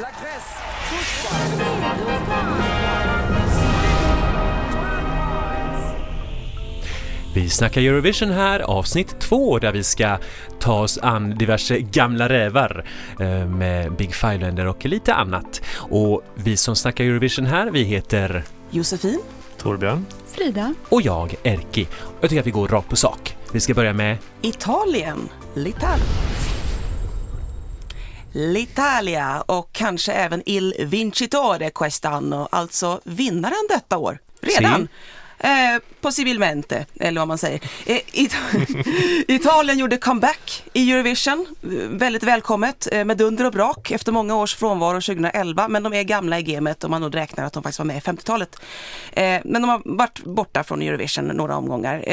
La Grèce. Vi snackar Eurovision här, avsnitt två, där vi ska ta oss an diverse gamla rävar eh, med Big Five-länder och lite annat. Och vi som snackar Eurovision här, vi heter Josefin? Torbjörn. Frida. och jag, Erki. Jag tycker att vi går rakt på sak. Vi ska börja med Italien. L'Italia. L'Italia och kanske även Il Vincitore quest'anno, alltså vinnaren detta år. Redan. Eh, possibilmente, eller vad man säger. Eh, It Italien gjorde comeback i Eurovision, Eh, väldigt välkommet eh, med dunder och brak efter många års frånvaro 2011, men de är gamla i gamet om man nog räknar att de faktiskt var med i 50-talet. Eh, men de har varit borta från Eurovision några omgångar.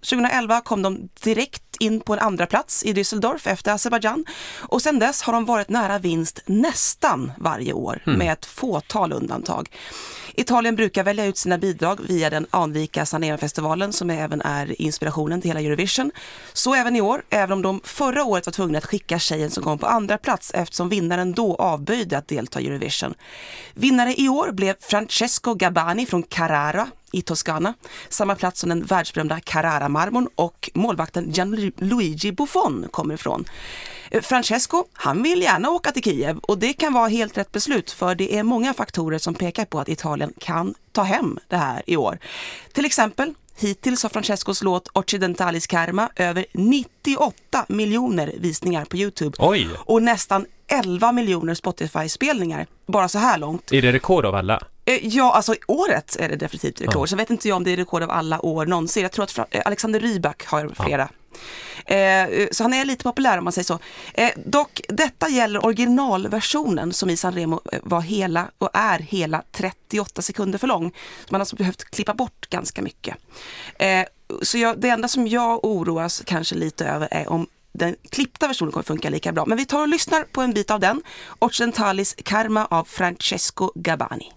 Eh, 2011 kom de direkt in på en andra plats i Düsseldorf efter Azerbajdzjan och sedan dess har de varit nära vinst nästan varje år med ett fåtal undantag. Italien brukar välja ut sina bidrag via den anrika Sanremo-festivalen som även är inspirationen till hela Eurovision. Så även i år, även om de förra året var tvungna att skicka tjejen som kom på andra plats eftersom vinnaren då avböjde att delta i Eurovision. Vinnare i år blev Francesco Gabbani från Carrara i Toscana, samma plats som den världsberömda Carrara-marmorn och målvakten Gianluigi Buffon kommer ifrån. Eh, Francesco, han vill gärna åka till Kiev och det kan vara helt rätt beslut för det är många faktorer som pekar på att Italien kan ta hem det här i år. Till exempel Hittills har Francescos låt Occidentalis Karma över 98 miljoner visningar på Youtube Oj! och nästan 11 miljoner Spotify-spelningar bara så här långt. Är det rekord av alla? Eh, Ja, alltså året är det definitivt rekord. Så vet inte jag om det är rekord av alla år någonsin. Jag tror att eh, Alexander Rybak har flera. Eh, så han är lite populär om man säger så. Eh, dock, detta gäller originalversionen som i Sanremo eh, var hela och är hela 38 sekunder för lång. Så man har alltså behövt klippa bort ganska mycket. Eh, så jag, det enda som jag oroas kanske lite över är om den klippta versionen kommer funka lika bra. Men vi tar och lyssnar på en bit av den. Occidentalis Karma av Francesco Gabbani.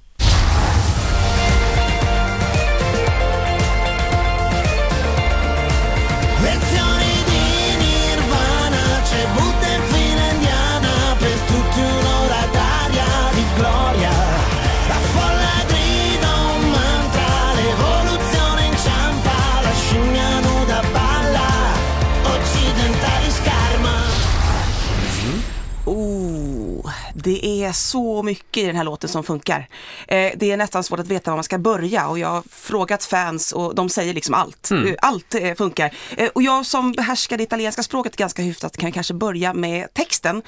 Det är så mycket i den här låten som funkar. Eh, det är nästan svårt att veta var man ska börja och jag har frågat fans och de säger liksom allt. Eh, Allt eh, funkar. Eh, och jag som behärskar det italienska språket ganska hyfsat kan kanske börja med texten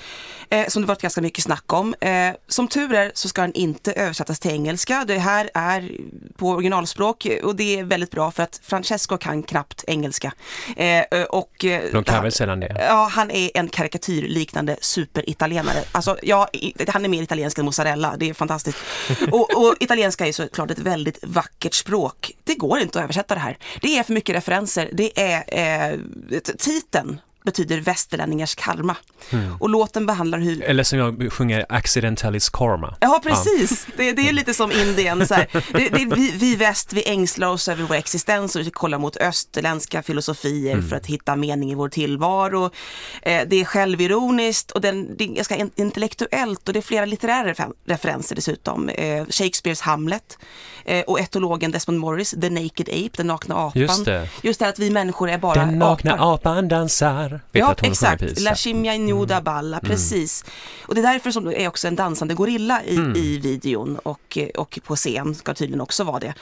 eh, som det varit ganska mycket snack om. Eh, som tur är så ska den inte översättas till engelska. Det här är på originalspråk och det är väldigt bra för att Francesco kan knappt engelska. Eh, och, De kan väl sällan det? Ja, han är en karikatyrliknande superitalienare. Alltså, ja, i- han är mer italiensk än mozzarella, det är fantastiskt. Och, och italienska är såklart ett väldigt vackert språk. Det går inte att översätta det här. Det är för mycket referenser. Det är eh, titeln betyder västerlänningars karma. Och låten behandlar hur Eller som jag sjunger, Accidentalis Karma. Ja, precis. Det, det är lite som Indien. Så här. Det, det, vi, vi väst, vi ängslar oss över vår existens och vi kollar mot österländska filosofier för att hitta mening i vår tillvaro. Eh, det är självironiskt och den, det är ganska in- intellektuellt och det är flera litterära refer- referenser dessutom. Eh, Shakespeares Hamlet eh, och etologen Desmond Morris, The Naked Ape, den nakna apan. Just det. Just det att vi människor är bara Den nakna apar. apan dansar. Vet Ja, att hon sjunger exakt. Pisa. La Chimia Ignuda Balla, precis. Och det är därför som det är också en dansande gorilla i, i videon och, och på scen ska tydligen också vara det.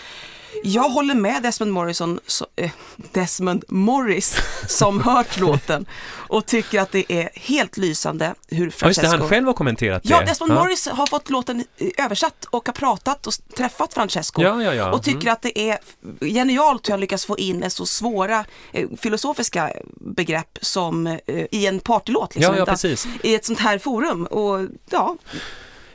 Jag håller med Desmond Morrison, så, eh, Desmond Morris som hört låten och tycker att det är helt lysande hur Ja, just Francesco... det, han själv har kommenterat det. Ja, Desmond Morris har fått låten översatt och har pratat och träffat Francesco. Ja, ja, ja. Och tycker att det är genialt hur han lyckas få in så svåra eh, filosofiska begrepp som eh, i en partylåt. Liksom, Ja, ja, precis. I ett sånt här forum. Och ja,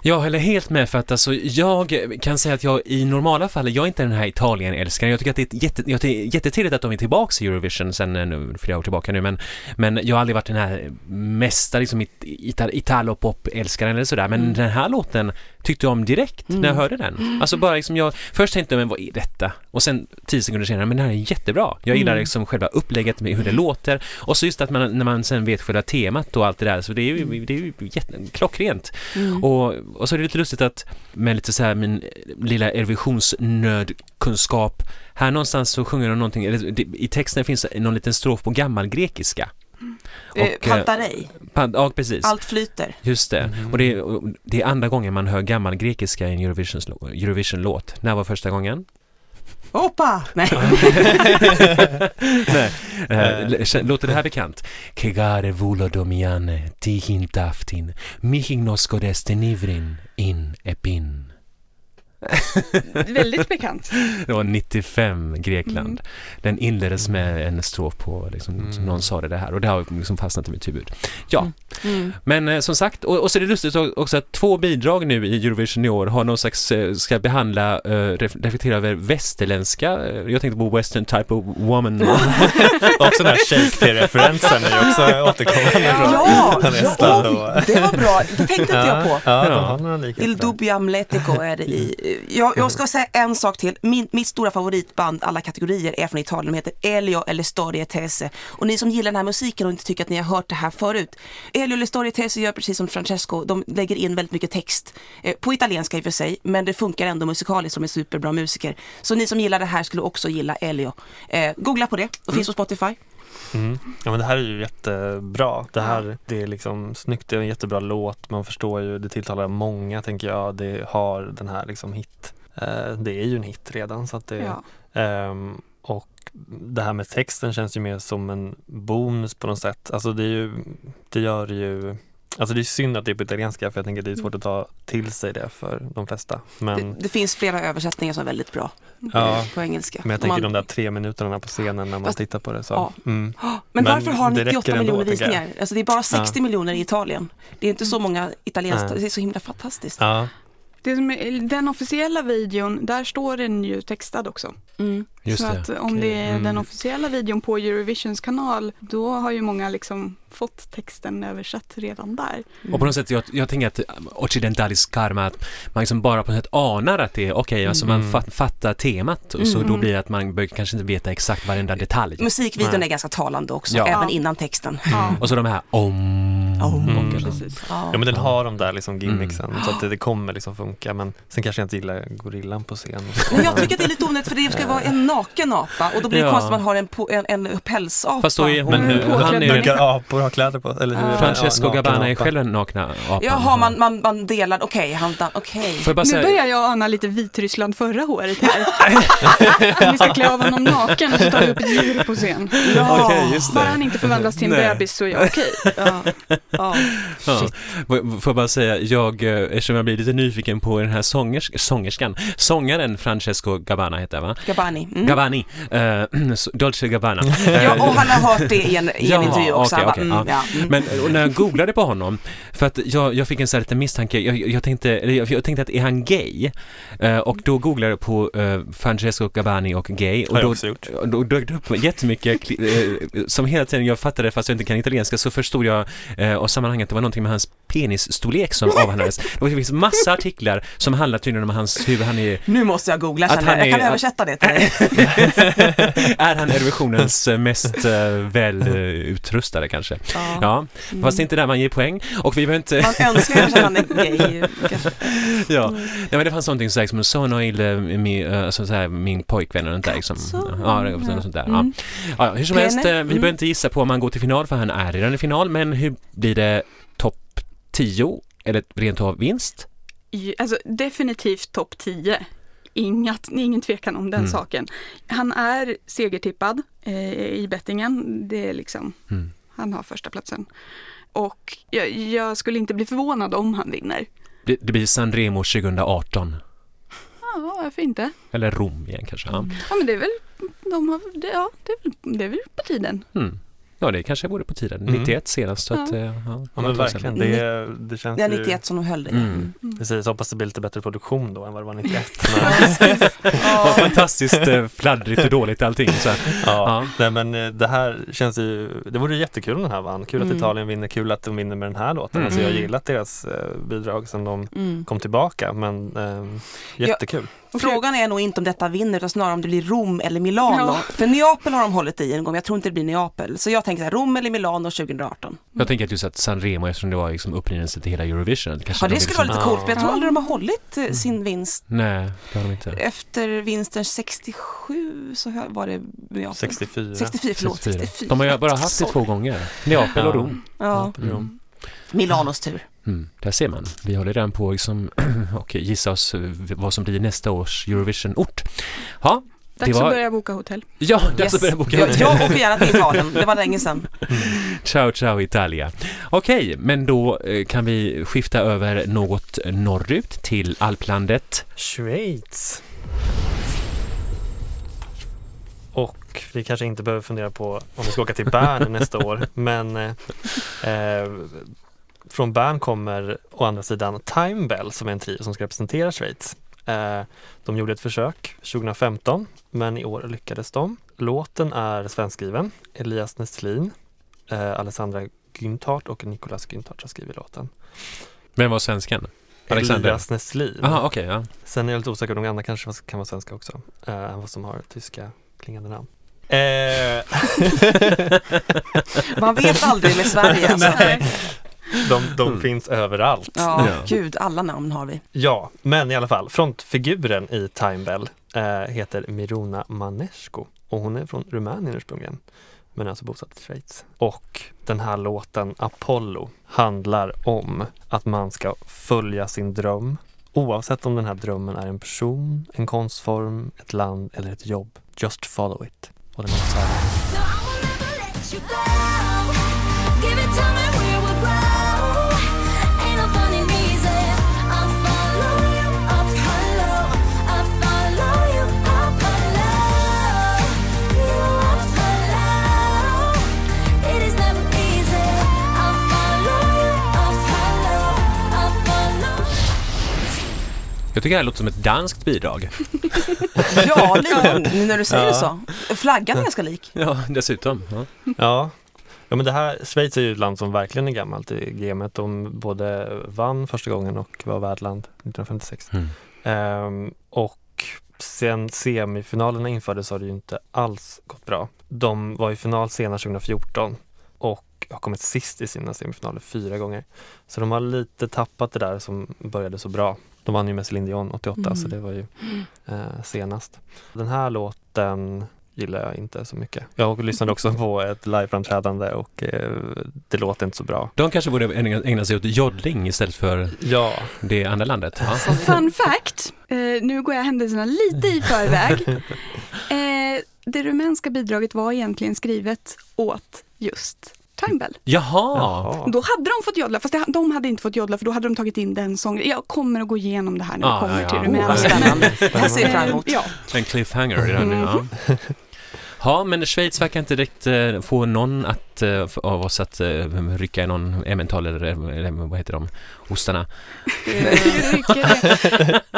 Jag håller helt med för att alltså, jag kan säga att jag i normala fall, jag är inte den här Italien-älskaren. Jag tycker att det är, jätte, jag tycker jättetrevligt att de är tillbaka i Eurovision sen eh, nu, flera år tillbaka nu, men, men jag har aldrig varit den här mesta liksom, it, ita, italopop-älskaren eller sådär. Men den här låten tyckte om direkt när jag hörde den. Alltså bara liksom jag, först tänkte jag, men vad är detta? Och sen tio sekunder senare, men det här är jättebra. Jag gillar liksom själva upplägget med hur det låter och så just att man, när man sen vet själva temat och allt det där, så det är ju, det är ju jätte, klockrent. Och, och så är det lite lustigt att med lite så här min lilla Eurovisionsnördkunskap, här någonstans så sjunger de någonting, eller i texten finns någon liten strof på gammalgrekiska. Eh, Och, eh, Pantarej, Ja, precis. allt flyter. Just det. Och det, är, det är andra gången man hör gammal grekiska i en Eurovision- Eurovision-låt. När var första gången? Hoppa! Nej. Nej. Eh, låter det här bekant? Kegare vulo domiane, tihin taftin, mihin noskodes tenivrin in epin. Väldigt bekant. Det var 95, Grekland. Den inleddes med en strof på, liksom, som någon sa det här och det har liksom fastnat i mitt huvud. Ja, Mm. men eh, som sagt, och, och så är det lustigt också att två bidrag nu i Eurovision i år har någon slags, eh, ska behandla, eh, ref- reflektera över västerländska, eh, jag tänkte på Western type of woman. Också den här Shakespeare-referensen är ju också återkommande från Ja, från ja, det var bra. Det tänkte inte jag på. Ja, Ja. Il. Dubbio Amletico är det i. Jag, jag ska säga en sak till. Min, mitt stora favoritband alla kategorier är från Italien. De heter Elio eller Storie Tese. Och ni som gillar den här musiken och inte tycker att ni har hört det här förut. Elio eller Storie Tese gör precis som Francesco. De lägger in väldigt mycket text. Eh, på italienska i och för sig. Men det funkar ändå musikaliskt som är superbra musiker. Så ni som gillar det här skulle också gilla Elio. Eh, googla på det. Det finns på Spotify. Mm. Ja men det här är ju jättebra. Det här det är liksom snyggt, det är en jättebra låt. Man förstår ju, det tilltalar många tänker jag. Det har den här liksom hit. Eh, det är ju en hit redan så att det Ja. Ehm, och det här med texten känns ju mer som en bonus på något sätt. Alltså det är ju, det gör ju Alltså det är synd att det är på italienska för jag tänker det är svårt att ta till sig det för de flesta. Men, Det, det finns flera översättningar som är väldigt bra ja, på engelska. men jag tänker man- de där tre minuterna på scenen när man Fast- tittar på det. Så. Ja. Mm. Men, Men varför har det 98 räcker ändå, miljoner visningar? Alltså det är bara 60 miljoner i Italien. Det är inte så många italienska, det är så himla fantastiskt. Ja, är, den officiella videon, där står den ju textad också. Mm. Just så det. att om det är Mm. den officiella videon på Eurovisions kanal, då har ju många liksom fått texten översatt redan där. Och på något sätt, jag, jag tänker att occidentalis karma, att man liksom bara på något sätt anar att det är okej, alltså man Mm. fat, fattar temat och så Mm. då blir det att man bör kanske inte veta exakt varenda detalj. Musikvideon Nej. är ganska talande också, Ja. även Ja. innan texten. Ja, Och så de här om... Om. Mm. precis. Ja. ja men den har de där liksom Mm. gimmicksen så att det, det kommer liksom funka men sen kanske jag inte gillar gorillan på scen. Men jag tycker att det är lite onödigt för det ska vara en naken apa och då blir det Ja. konstigt att man har en, po- en, en pälsapa. Fast då är hon, Men hur, Mm, han är ju, brukar apor ha kläder på? Eller hur? Francesco Ja, Gabbana är apa. själv en nakna apan. Jaha, man, man, man delar, okej, han, okej. Jag bara Nu säga, börjar jag ana lite Vitryssland förra året här. Om vi ska klä av honom naken och så tar vi upp ett djur på scen. Ja. Det. Bara han inte förvandlas till en Nej. bebis så är jag okej. Ja. Ja. Ja. Får jag bara säga, jag, eh, eftersom jag blir lite nyfiken på den här sångers, sångerskan, sångaren Francesco Gabbana heter va? Gabbani. Mm. Gabbani, eh, så- Dolce Gabbana. Ja, och han har hört det i en, i en intervju också. bara, okej, mm, ja. ja. Mm. Men när jag googlade på honom, för att jag, jag fick en sån här liten misstanke, jag, jag, tänkte, jag, jag tänkte att är han gay? Eh, och då googlade jag på eh, Francesco Gabbani och gay och då, då dök det upp jättemycket, eh, som hela tiden jag fattade fast jag inte kan italienska så förstod jag eh, och sammanhanget det var någonting med hans penisstorlek som avhandlades. Det finns massa artiklar som handlar tydligen om hans, hur han är, Nu måste jag googla känner han jag. Jag kan är- översätta det till dig. är han Eurovisionens eh, mest eh, väl eh, utrustade kanske? Ja. Ja, fast det är inte där man ger poäng och vi behöver inte Man önskar kanske att han är gay. Kanske. Ja, ja men det fanns någonting som Sono il mi, eh, alltså såhär, min pojkvän eller något där liksom. Cazzo. Ja, något sånt där. Ja. Mm. Ja, hur som helst, eh, vi Mm. behöver inte gissa på om han går till final för han är redan i final, men hur blir det topp 10 eller rent av vinst? Alltså definitivt topp 10. Ingat, ingen tvekan om den Mm. saken. Han är segertippad eh, i bettingen. Det är liksom, Mm. han har första platsen. Och jag, jag skulle inte bli förvånad om han vinner. Det, det blir Sanremo 2018. Ja, varför inte? Eller Rom igen kanske. Ja. Ja, men det är väl, de har, det, ja, det är väl, det är väl på tiden. Mm. Ja, det kanske vore på tiden. Mm. 91 senast. Så att, Ja. eh, ja, Ja men verkligen, det, det känns Det är ju 91 som de höll det. Mm. Precis, hoppas det blir lite bättre produktion då än vad det var 91. Vad Ja. fantastiskt eh, fladdrigt och dåligt allting. Så. ja, Ja. Nej, men eh, det här känns ju, det vore jättekul om den här vann. Kul Mm. att Italien vinner, kul att de vinner med den här låten. Mm. Alltså jag har Mm. gillat deras eh, bidrag sedan de Mm. kom tillbaka men eh, jättekul. Frågan är nog inte om detta vinner utan snarare om det blir Rom eller Milano. Ja. För Neapel har de hållit i en gång, jag tror inte det blir Neapel. Så jag tänker så här, Rom eller Milano 2018. Jag tänker att just att San Remo, eftersom det var liksom upprinnelsen till hela Eurovision. Kanske Ja, de det skulle vara liksom- lite coolt, men jag tror aldrig de har hållit eh, sin vinst. Nej, det har de inte. Efter vinsten 67 så var det Neapel. 64. 64, förlåt, 64. 64. De har ju bara haft det två gånger. Neapel och. Rom. Ja, Mm. Milanos tur. Mm, där ser man. Vi håller redan på liksom, och gissa oss eh, vad som blir nästa års Eurovision-ort. Ja, Dags var- att börja boka hotell. ja dags Yes. att börja boka Jag, hotell. jag åker gärna till Italien, det var länge sedan. Ciao, ciao Italia. Okej, men då eh, kan vi skifta över något norrut till alplandet. Schweiz. Och vi kanske inte behöver fundera på om vi ska åka till Bern nästa år men eh, eh, från Bern kommer å andra sidan Time Bell som är en trio som ska representera Schweiz. Eh, de gjorde ett försök 2015 men i år lyckades de. Låten är svenskskriven. Elias Nestlin, eh, Alessandra Güntart och Nicolas Güntart har skrivit låten. Vem var svensken? Alexander? Elias Nestlin. Jaha, okej, ja. Sen är jag lite osäker, de andra kanske kan vara svenska också. Uh, vad som har tyska klingande namn. Eh, Man vet aldrig med Sverige alltså. Nej. De de Mm. finns överallt. Ja, Ja. gud, alla namn har vi. Ja, men i alla fall, frontfiguren i Time Bell eh, heter Miruna Manescu och hon är från Rumänien ursprungligen men är alltså bosatt i Schweiz. Och den här låten Apollo handlar om att man ska följa sin dröm oavsett om den här drömmen är en person, en konstform, ett land eller ett jobb. Just follow it. Och den är så här. No, Jag tycker det här låter som ett danskt bidrag. Ja, lite, nu när du säger Ja. så. Flaggan är ganska lik. Ja, dessutom. Ja. Ja. ja, men det här, Schweiz är ju ett land som verkligen är gammalt i gamet. De både vann första gången och var värdland 1956. Mm. Ehm, och sen semifinalerna infördes har det ju inte alls gått bra. De var i final senast 2014 och har kommit sist i sina semifinaler fyra gånger. Så de har lite tappat det där som började så bra. De vann ju med Céline Dion 88 Mm. så det var ju eh, senast. Den här låten gillar jag inte så mycket. Jag lyssnade också på ett liveframträdande och eh, det låter inte så bra. De kanske borde ägna ägna sig åt joddling istället för Ja, det andra landet. Ja. Fun fact, eh, nu går jag händelserna lite i förväg. Eh, det rumänska bidraget var egentligen skrivet åt just Time Bell. Jaha! Då hade de fått jodla, fast det, de hade inte fått jodla för då hade de tagit in den sången. Jag kommer att gå igenom det här när vi Ah, kommer ja, till. Spännande. Det här ser jag fram Eh, emot. ja, En cliffhanger redan nu. Ja. Ja, men Schweiz verkar inte direkt eh, få någon att, eh, av oss att eh, rycka i någon emmental eller, eller vad heter de, ostarna.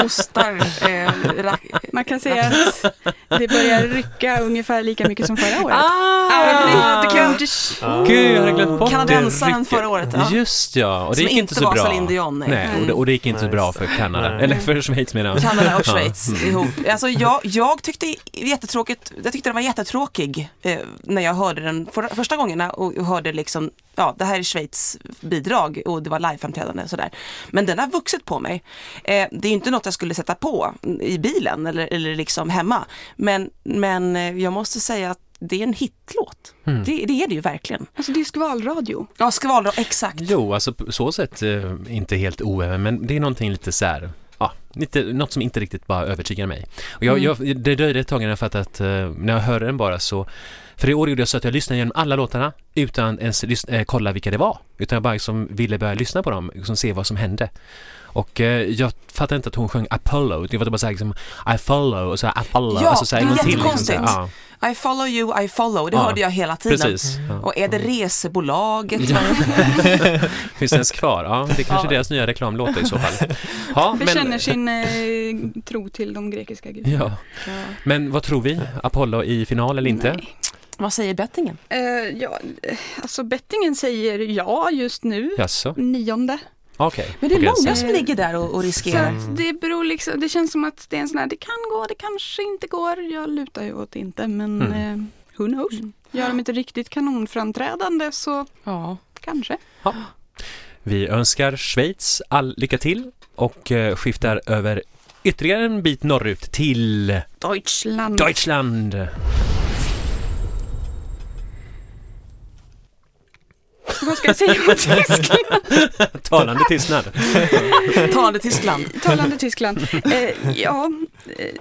Ostar. Eh, Man kan säga att det börjar rycka ungefär lika mycket som förra året. Ah, det kan inte... Ja. Gud, jag hade glömt bort Kanadensaren förra året, ja. Just ja, och det Som gick inte inte så var bra. Céline Dion, nej. nej och, det, och det gick inte så Nej, bra för. Kanada, Nej. eller för Schweiz menar jag. Kanada och. Schweiz Mm. ihop. Alltså jag, jag tyckte jättetråkigt, jag tyckte den var jättetråkig eh, när jag hörde den för, första gångerna och och hörde liksom, ja det här är Schweiz bidrag och det var liveframträdande och sådär. Men den har vuxit på mig. Eh, det är inte något jag skulle sätta på i bilen eller, eller liksom hemma. Men, men eh, jag måste säga att det är en hitlåt. Mm. Det, det är det ju verkligen. Alltså det är skvalradio. Ja, skvalrad, exakt. Jo, alltså på så sätt eh, inte helt oäven, men det är någonting lite så här, ja, lite, något som inte riktigt bara övertygar mig. Och jag, Mm. jag, det dröjde ett tag innan jag fattade att eh, när jag hörde den bara så, för i år gjorde jag så att jag lyssnade igenom alla låtarna utan ens lys- eh, kolla vilka det var, utan jag bara liksom ville börja lyssna på dem, liksom se vad som hände. Och eh, jag fattar inte att hon sjöng Apollo. Det var bara såhär liksom I follow och så Apollo. Ja, alltså, så här, det är liksom, så här, jättekonstigt. ja, I follow you, I follow. Det Ja, hörde jag hela tiden. precis. Ja. Och är det resebolaget? Ja. Finns det ens kvar? Ja, det är kanske Ja. deras nya reklamlåt i så fall. Ja, Bekänner sin eh, tro till de grekiska gudarna. Ja. Men vad tror vi? Apollo i final eller inte? Nej. Vad säger bettingen? Eh, ja, eh, alltså bettingen säger ja just nu. Jaså? Nionde. Okej. Men det är gränsen. många som ligger där och, och Så riskerar. att det beror liksom, det känns som att det är en sån här, det kan gå, det kanske inte går. Jag lutar ju åt inte, men Mm. eh, who knows. Gör de inte riktigt kanonframträdande så Ja. kanske. Vi önskar Schweiz all lycka till och eh, skiftar över ytterligare en bit norrut till Deutschland. Deutschland. Vad ska jag säga om Tyskland? Talande tystnad. Talande Tyskland. Talande Tyskland. Eh, ja, eh,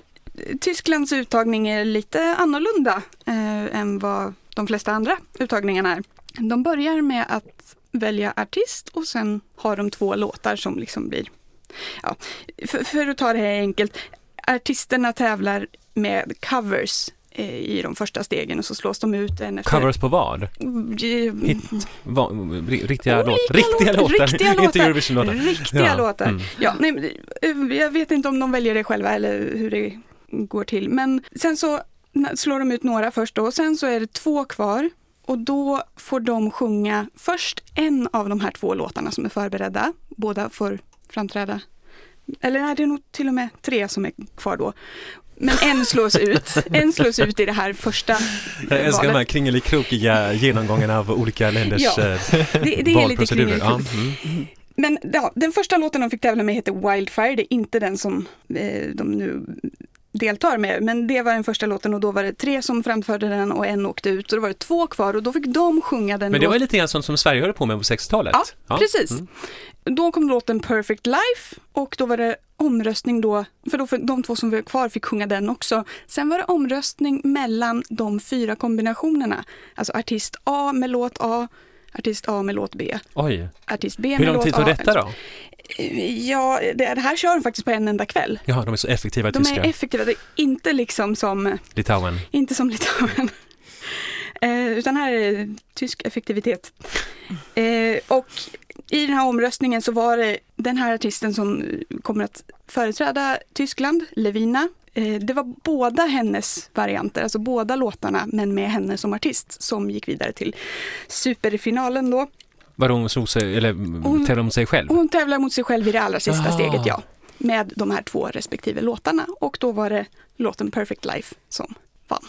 Tysklands uttagning är lite annorlunda eh, än vad de flesta andra uttagningarna är. De börjar med att välja artist och sen har de två låtar som liksom blir... Ja, för, för att ta det här enkelt, artisterna tävlar med covers i de första stegen och så slås de ut en efter... Covers på vad? Eh, Hit? Va, ri- riktiga, låt, riktiga låtar, låtar, riktiga inte låtar. Eurovision-låtar. Riktiga Ja, låtar. mm. Ja, nej, eh, jag vet inte om de väljer det själva eller hur det går till. Men sen så slår de ut några först då. Sen så är det två kvar. Och då får de sjunga först en av de här två låtarna som är förberedda. Båda får framträda. Eller nej, det är nog till och med tre som är kvar då. Men en slås ut. En slås ut i det här första Jag älskar de här valet. kringelikrokiga genomgångarna av olika länders Ja, eh, Det, det är lite valprocedurer. Ja, mm. Men ja, den första låten de fick tävla med heter Wildfire. Det är inte den som eh, de nu deltar med. Men det var den första låten och då var det tre som framförde den och en åkte ut. Och då var det två kvar och då fick de sjunga den Men det var låten. lite grann sånt som Sverige höll på med på 60-talet. Ja, precis. mm. Då kom låten Perfect Life och då var det omröstning då, för då för de två som var kvar fick sjunga den också. Sen var det omröstning mellan de fyra kombinationerna. Alltså artist A med låt A, artist A med låt B, Oj, artist B hur med lång låt tid tog A. detta då? Ja, det, det här kör de faktiskt på en enda kväll. Ja, de är så effektiva i De tyska. är effektiva, det är inte liksom som, Litauen. inte som Litauen. Eh, utan här är tysk effektivitet. Eh, och i den här omröstningen så var det den här artisten som kommer att företräda Tyskland, Levina. Eh, det var båda hennes varianter, alltså båda låtarna, men med henne som artist, som gick vidare till superfinalen då. Var hon slog sig, eller Hon- tävlade om sig själv? Hon tävlar mot sig själv i det allra sista Ah. steget, ja. Med de här två respektive låtarna. Och då var det låten Perfect Life som vann.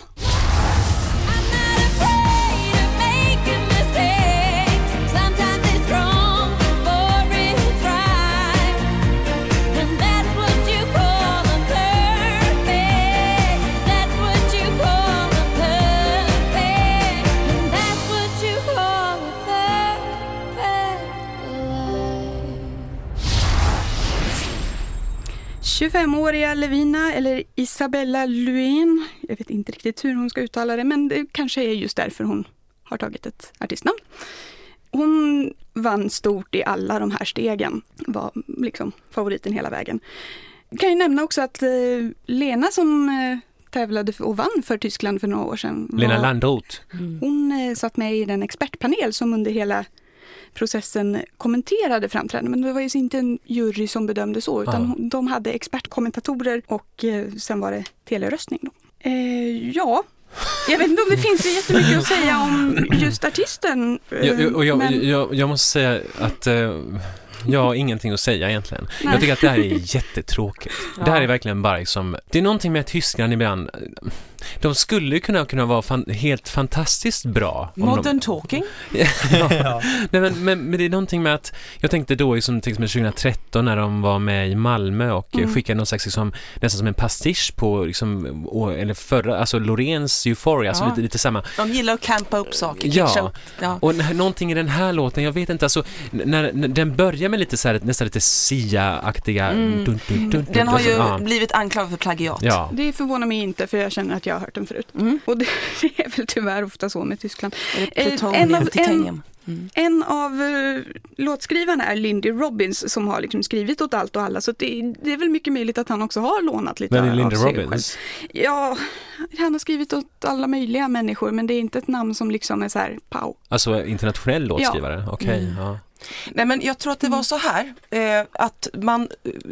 25-åriga Levina, eller Isabella Luin, jag vet inte riktigt hur hon ska uttala det, men det kanske är just därför hon har tagit ett artistnamn. Hon vann stort i alla de här stegen, var liksom favoriten hela vägen. Jag kan ju nämna också att eh, Lena som eh, tävlade för- och vann för Tyskland för några år sedan, Lena Landroth. hon eh, satt med i den expertpanel som under hela processen kommenterade framträdandet. Men det var ju inte en jury som bedömde så, utan hon- de hade expertkommentatorer och eh, sen var det teleröstning. Eh, ja, jag vet inte om det finns jättemycket att säga om just artisten. eh, Jag, och jag, men- jag, jag måste säga att eh, jag har ingenting att säga egentligen. Nej. Jag tycker att det här är jättetråkigt. Det här Ja. är verkligen bara liksom, det är någonting med Tyskland ibland, de skulle ju kunna, kunna vara fan, helt fantastiskt bra. Modern talking. De, ja. Nej, men, men, men det är någonting med att, jag tänkte då i som, till exempel 2013 när de var med i Malmö och Mm. skickade någon slags, liksom, nästan som en pastisch på, liksom, å- eller förra, alltså Loreens Euphoria, alltså Ja. lite, lite samma. De gillar att campa upp saker. Ja. ja. Och någonting i den här låten, jag vet inte, alltså när, när den börjar med lite så här, nästan lite Sia-aktiga... Mm. dun, dun, dun, Den har alltså, ju ja. blivit anklagad för plagiat. Ja. Det förvånar mig inte för jag känner att jag har hört den förut. Mm. Och det är väl tyvärr ofta så med Tyskland. Eh, en av- en-? Mm. En av eh, låtskrivarna är Lindy Robbins som har liksom skrivit åt allt och alla så det, det är väl mycket möjligt att han också har lånat lite Men är sig Robbins? Själv. Ja, han har skrivit åt alla möjliga människor men det är inte ett namn som liksom är så här pow. Alltså internationell låtskrivare? Okej, Mm. ja. Nej men jag tror att det var så här eh, att man,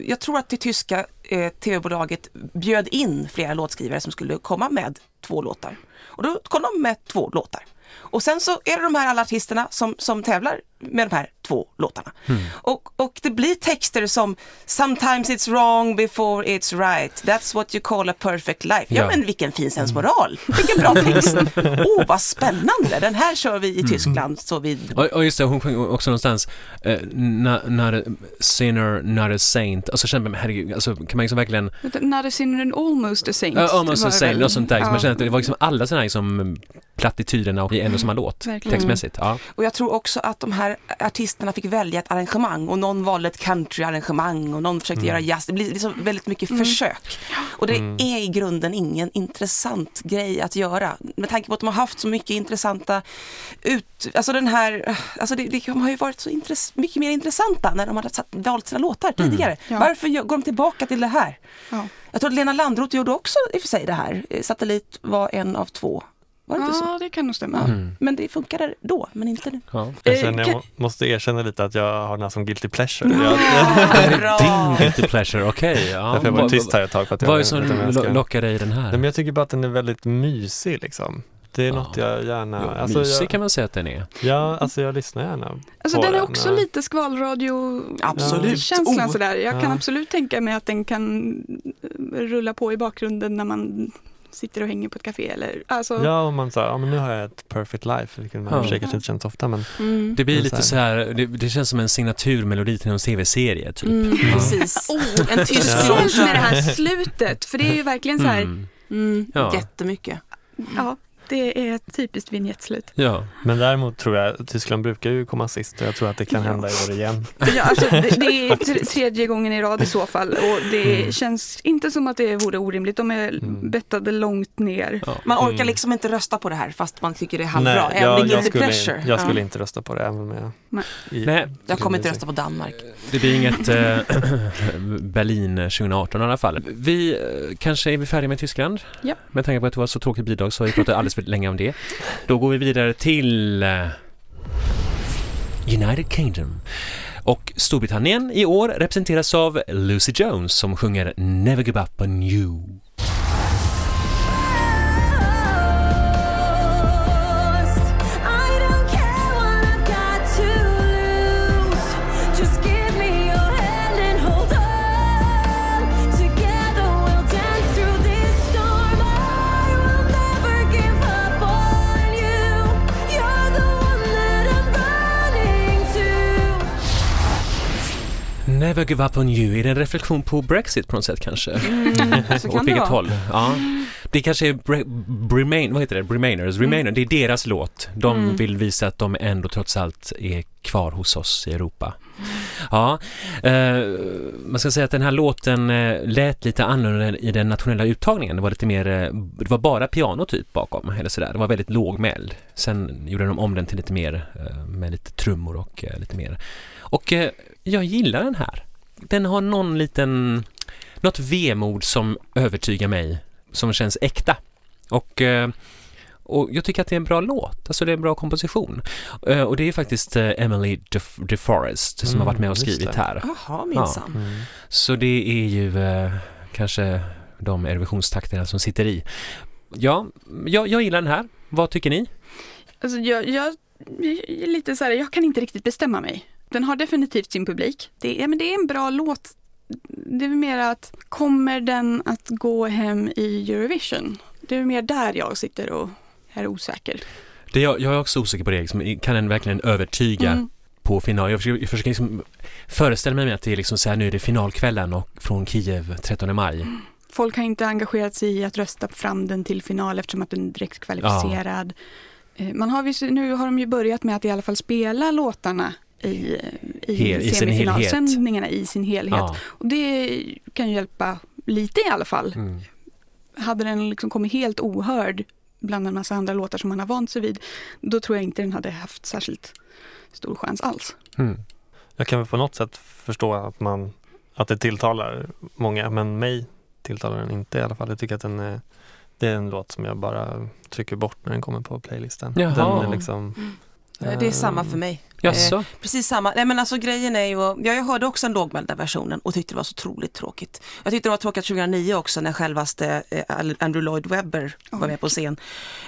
jag tror att det tyska eh, tv-bolaget bjöd in flera låtskrivare som skulle komma med två låtar. Och då kom de med två låtar. Och sen så är det de här alla artisterna som, som tävlar med de här två låtarna. Och, och det blir texter som Sometimes it's wrong before it's right. That's what you call a perfect life. Ja, Ja. men vilken fin sensmoral. Vilken bra text. Åh, oh, vad spännande. Den här kör vi i Tyskland. Så vi Och, och just det, hon sjöng också någonstans uh, not, not a sinner, not a saint. Alltså känner man, herregud, alltså kan man liksom verkligen, Not a sinner and almost a saint. uh, almost a det saint, något sånt där. Ja, man känner att det var liksom alla sådana här som plattityderna och i en och samma låt, Verkligen. textmässigt. Ja. Och jag tror också att de här artisterna fick välja ett arrangemang och någon valde ett countryarrangemang och någon försökte göra jazz. Det blir liksom väldigt mycket försök. Och det är i grunden ingen intressant grej att göra. Med tanke på att de har haft så mycket intressanta ut... Alltså den här... Alltså det, det, de har ju varit så intress, mycket mer intressanta när de har satt, valt sina låtar tidigare. Ja. Varför går de tillbaka till det här? Ja. Jag tror att Lena Landroth gjorde också i och för sig det här. Eh, Satellit var en av två. Var det inte så? ja, det kan nog stämma. Mm. Men det funkade då, men inte nu. Ja. Jag Eh, känner jag kan- må- måste erkänna lite att jag har den här som guilty pleasure. Jag, Bra! Din guilty pleasure, okej. ja. därför jag var tyst här ett tag. För att jag Vad är det som jag ska- lockar dig i den här? Nej, men jag tycker bara att den är väldigt mysig liksom. Det är Ja. något jag gärna... Jo, alltså, mysig jag, kan man säga att den är. ja, alltså jag lyssnar gärna Alltså på den är den. också ja. lite skvalradio Absolut. känslan Oh. sådär. Jag kan Ja. absolut tänka mig att den kan rulla på i bakgrunden när man sitter och hänger på ett café eller alltså. Ja, om man säger, ja men nu har jag ett perfect life, vilket man Ja. och inte känns ofta men Mm. Det blir Men lite så så här, det, det känns som en signaturmelodi till någon tv-serie typ. Mm. Precis. En tysk låt. med det här slutet, för det är ju verkligen så här, Mm. Mm, Ja. Jättemycket. ja, det är ett typiskt vigjettslut. Ja. Men däremot tror jag, Tyskland brukar ju komma sist och jag tror att det kan hända i år igen. Ja, alltså, det, det är tr- tredje gången i rad i så fall och det Mm. känns inte som att det vore orimligt. De är Mm. bettade långt ner. Ja. Man orkar Mm. liksom inte rösta på det här fast man tycker det är halvbra. Nej, jag, jag, skulle, jag skulle Ja. inte rösta på det även om jag... Nej. i- Nej, Jag kommer inte rösta på Danmark. det blir inget eh, Berlin 2018 i alla fall. Vi eh, kanske är vi färdiga med Tyskland? Ja. Med tanke på att det var så tråkigt bidrag så har vi pratat alldeles för länge om det. Då går vi vidare till eh, United Kingdom. Och Storbritannien i år representeras av Lucy Jones som sjunger Never Give Up On You. Never Give Up On You, är det en reflektion på Brexit på något sätt kanske? Mm, så Åt kan det vilket håll? Ja. Det kanske är Bre- Remain, vad heter det? Remainers, Remainer, det är deras låt. De Mm. vill visa att de ändå trots allt är kvar hos oss i Europa. Ja, eh, man ska säga att den här låten eh, lät lite annorlunda i den nationella uttagningen. Det var lite mer, eh, det var bara piano typ bakom, eller sådär. Det var väldigt lågmäld. Sen gjorde de om den till lite mer, eh, med lite trummor och eh, lite mer. Och eh, jag gillar den här. Den har någon liten, något vemod som övertygar mig, som känns äkta. Och, eh, och jag tycker att det är en bra låt, alltså det är en bra komposition. Eh, Och det är faktiskt Emily DeF- DeForest som Mm, har varit med och just skrivit här. Jaha, minsann. Mm. Så det är ju kanske de Eurovisionstakterna som sitter i. Ja, jag, jag gillar den här. Vad tycker ni? Alltså jag, jag, lite så här, jag kan inte riktigt bestämma mig. Den har definitivt sin publik. Det är, men det är en bra låt. Det är mer att, kommer den att gå hem i Eurovision? Det är mer där jag sitter och är osäker. Det jag, jag är också osäker på det, liksom, kan den verkligen övertyga Mm. på final? Jag försöker, jag försöker liksom föreställa mig att det är liksom så här, nu är det finalkvällen och från Kiev 13 maj. Folk har inte engagerat sig i att rösta fram den till final eftersom att den är direkt kvalificerad. Eh, Man har, nu har de ju börjat med att i alla fall spela låtarna i, i, Hel- i sin semifinalsändningarna i sin helhet. Ja. Och det kan ju hjälpa lite i alla fall. Mm. Hade den liksom kommit helt ohörd bland en massa andra låtar som man har vant sig vid, då tror jag inte den hade haft särskilt stor chans alls. Mm. Jag kan väl på något sätt förstå att, man, att det tilltalar många, men mig tilltalar den inte i alla fall. Jag tycker att den är, det är en låt som jag bara trycker bort när den kommer på playlisten. Jaha. Den är liksom, Eh, Det är samma för mig. Jaså? Precis samma. Nej men alltså grejen är ju, ja, jag hörde också den lågmälda versionen och tyckte det var så otroligt tråkigt. Jag tyckte det var tråkigt 2009 också när självaste eh, Andrew Lloyd Webber var med på scen.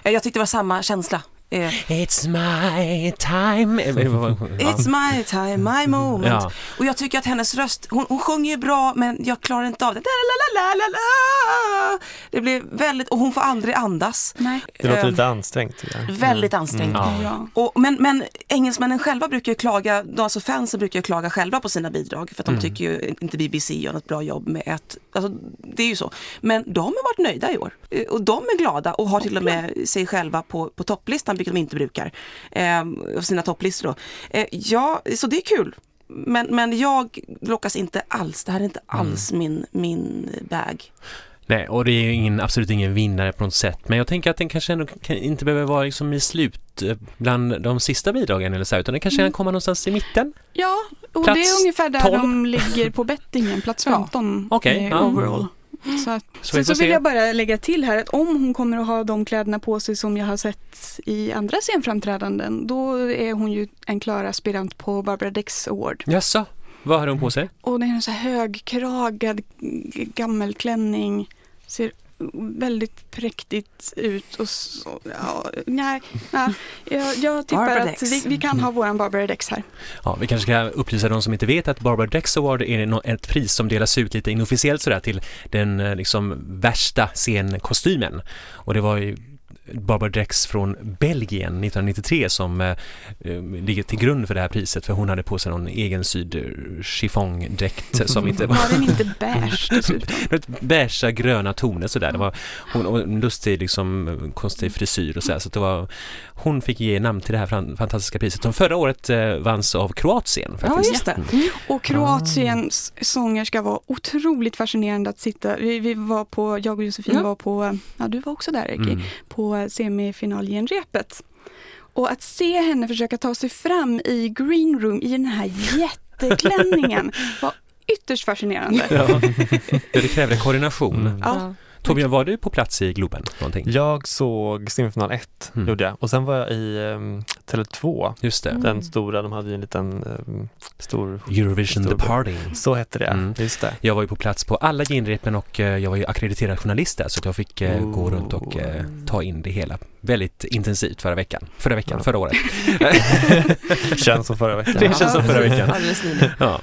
Eh, Jag tyckte det var samma känsla. Eh, It's my time. It's my time, my moment. Ja. Och jag tycker att hennes röst, hon, hon sjunger ju bra men jag klarar inte av det. Det blir väldigt, och hon får aldrig andas. Nej. det låter Eh, lite ansträngt. tycker jag. Väldigt ansträngt. Ja. Ja. Och, men, men engelsmännen själva brukar ju klaga, alltså fansen brukar ju klaga själva på sina bidrag för att de Mm. tycker ju inte BBC gör något bra jobb med ett, alltså det är ju så. Men de har varit nöjda i år Eh, och de är glada och har till och med sig själva på, på topplistan, vilket de inte brukar, eh, av sina topplistor då. Eh, ja, så det är kul. Men, men jag lockas inte alls, det här är inte Mm. alls min, min bag. Nej, och det är ju ingen, absolut ingen vinnare på något sätt. Men jag tänker att den kanske ändå kan, inte behöver vara liksom i slut eh, bland de sista bidragen eller så, här, utan den kanske kan komma någonstans i mitten. Ja, och Plats det är ungefär där 12. de ligger på bettingen, plats Ja. 15 Okej, eh, ja. overall. Så, att, Så sen så vill se. jag bara lägga till här att om hon kommer att ha de kläderna på sig som jag har sett i andra scenframträdanden, då är hon ju en klar aspirant på Barbara Dex Award. Jaså, vad har hon på sig? Och det är en så här högkragad gammelklänning, ser väldigt präktigt ut och så, ja, nej, nej, jag, jag tippar Barbara att vi, vi kan ha våran Barbara Dex här. Ja, vi kanske ska upplysa de som inte vet att Barbara Dex Award är ett pris som delas ut lite inofficiellt sådär till den eh, liksom värsta scenkostymen. Och det var ju Barbara Dex från Belgien 1993 som eh, eh, ligger till grund för det här priset för hon hade på sig någon egensydd eh, chiffongdräkt som inte var Var den inte beige beiga gröna toner sådär. Det var hon, och en lustig liksom konstig frisyr och sådär. Så det var, hon fick ge namn till det här fan- fantastiska priset som förra året eh, vanns av Kroatien. Ja, Faktiskt. just det. Och Kroatiens sångerska var otroligt fascinerande att sitta. Vi, vi var på, jag och Josefin Ja. var på, ja du var också där Eki, Mm. på semifinalgenrepet. Och att se henne försöka ta sig fram i green room i den här jätteklänningen var ytterst fascinerande. Ja. det krävde koordination. Mm. Ja. Torbjörn, var du på plats i Globen? Någonting? Jag såg semifinal 1, Mm. gjorde jag. Och sen var jag i um, Tele2, Just det. den stora, de hade ju en liten ehm, stor, Eurovision The Stor- Party. så hette det, Mm. just det. Jag var ju på plats på alla genrepen och eh, jag var ju akkrediterad journalist där så att jag fick eh, gå runt och eh, ta in det hela väldigt intensivt förra veckan. Förra veckan, Ja. förra året. Känns som förra veckan. Det känns som förra veckan. Alldeles nyligen. Ja.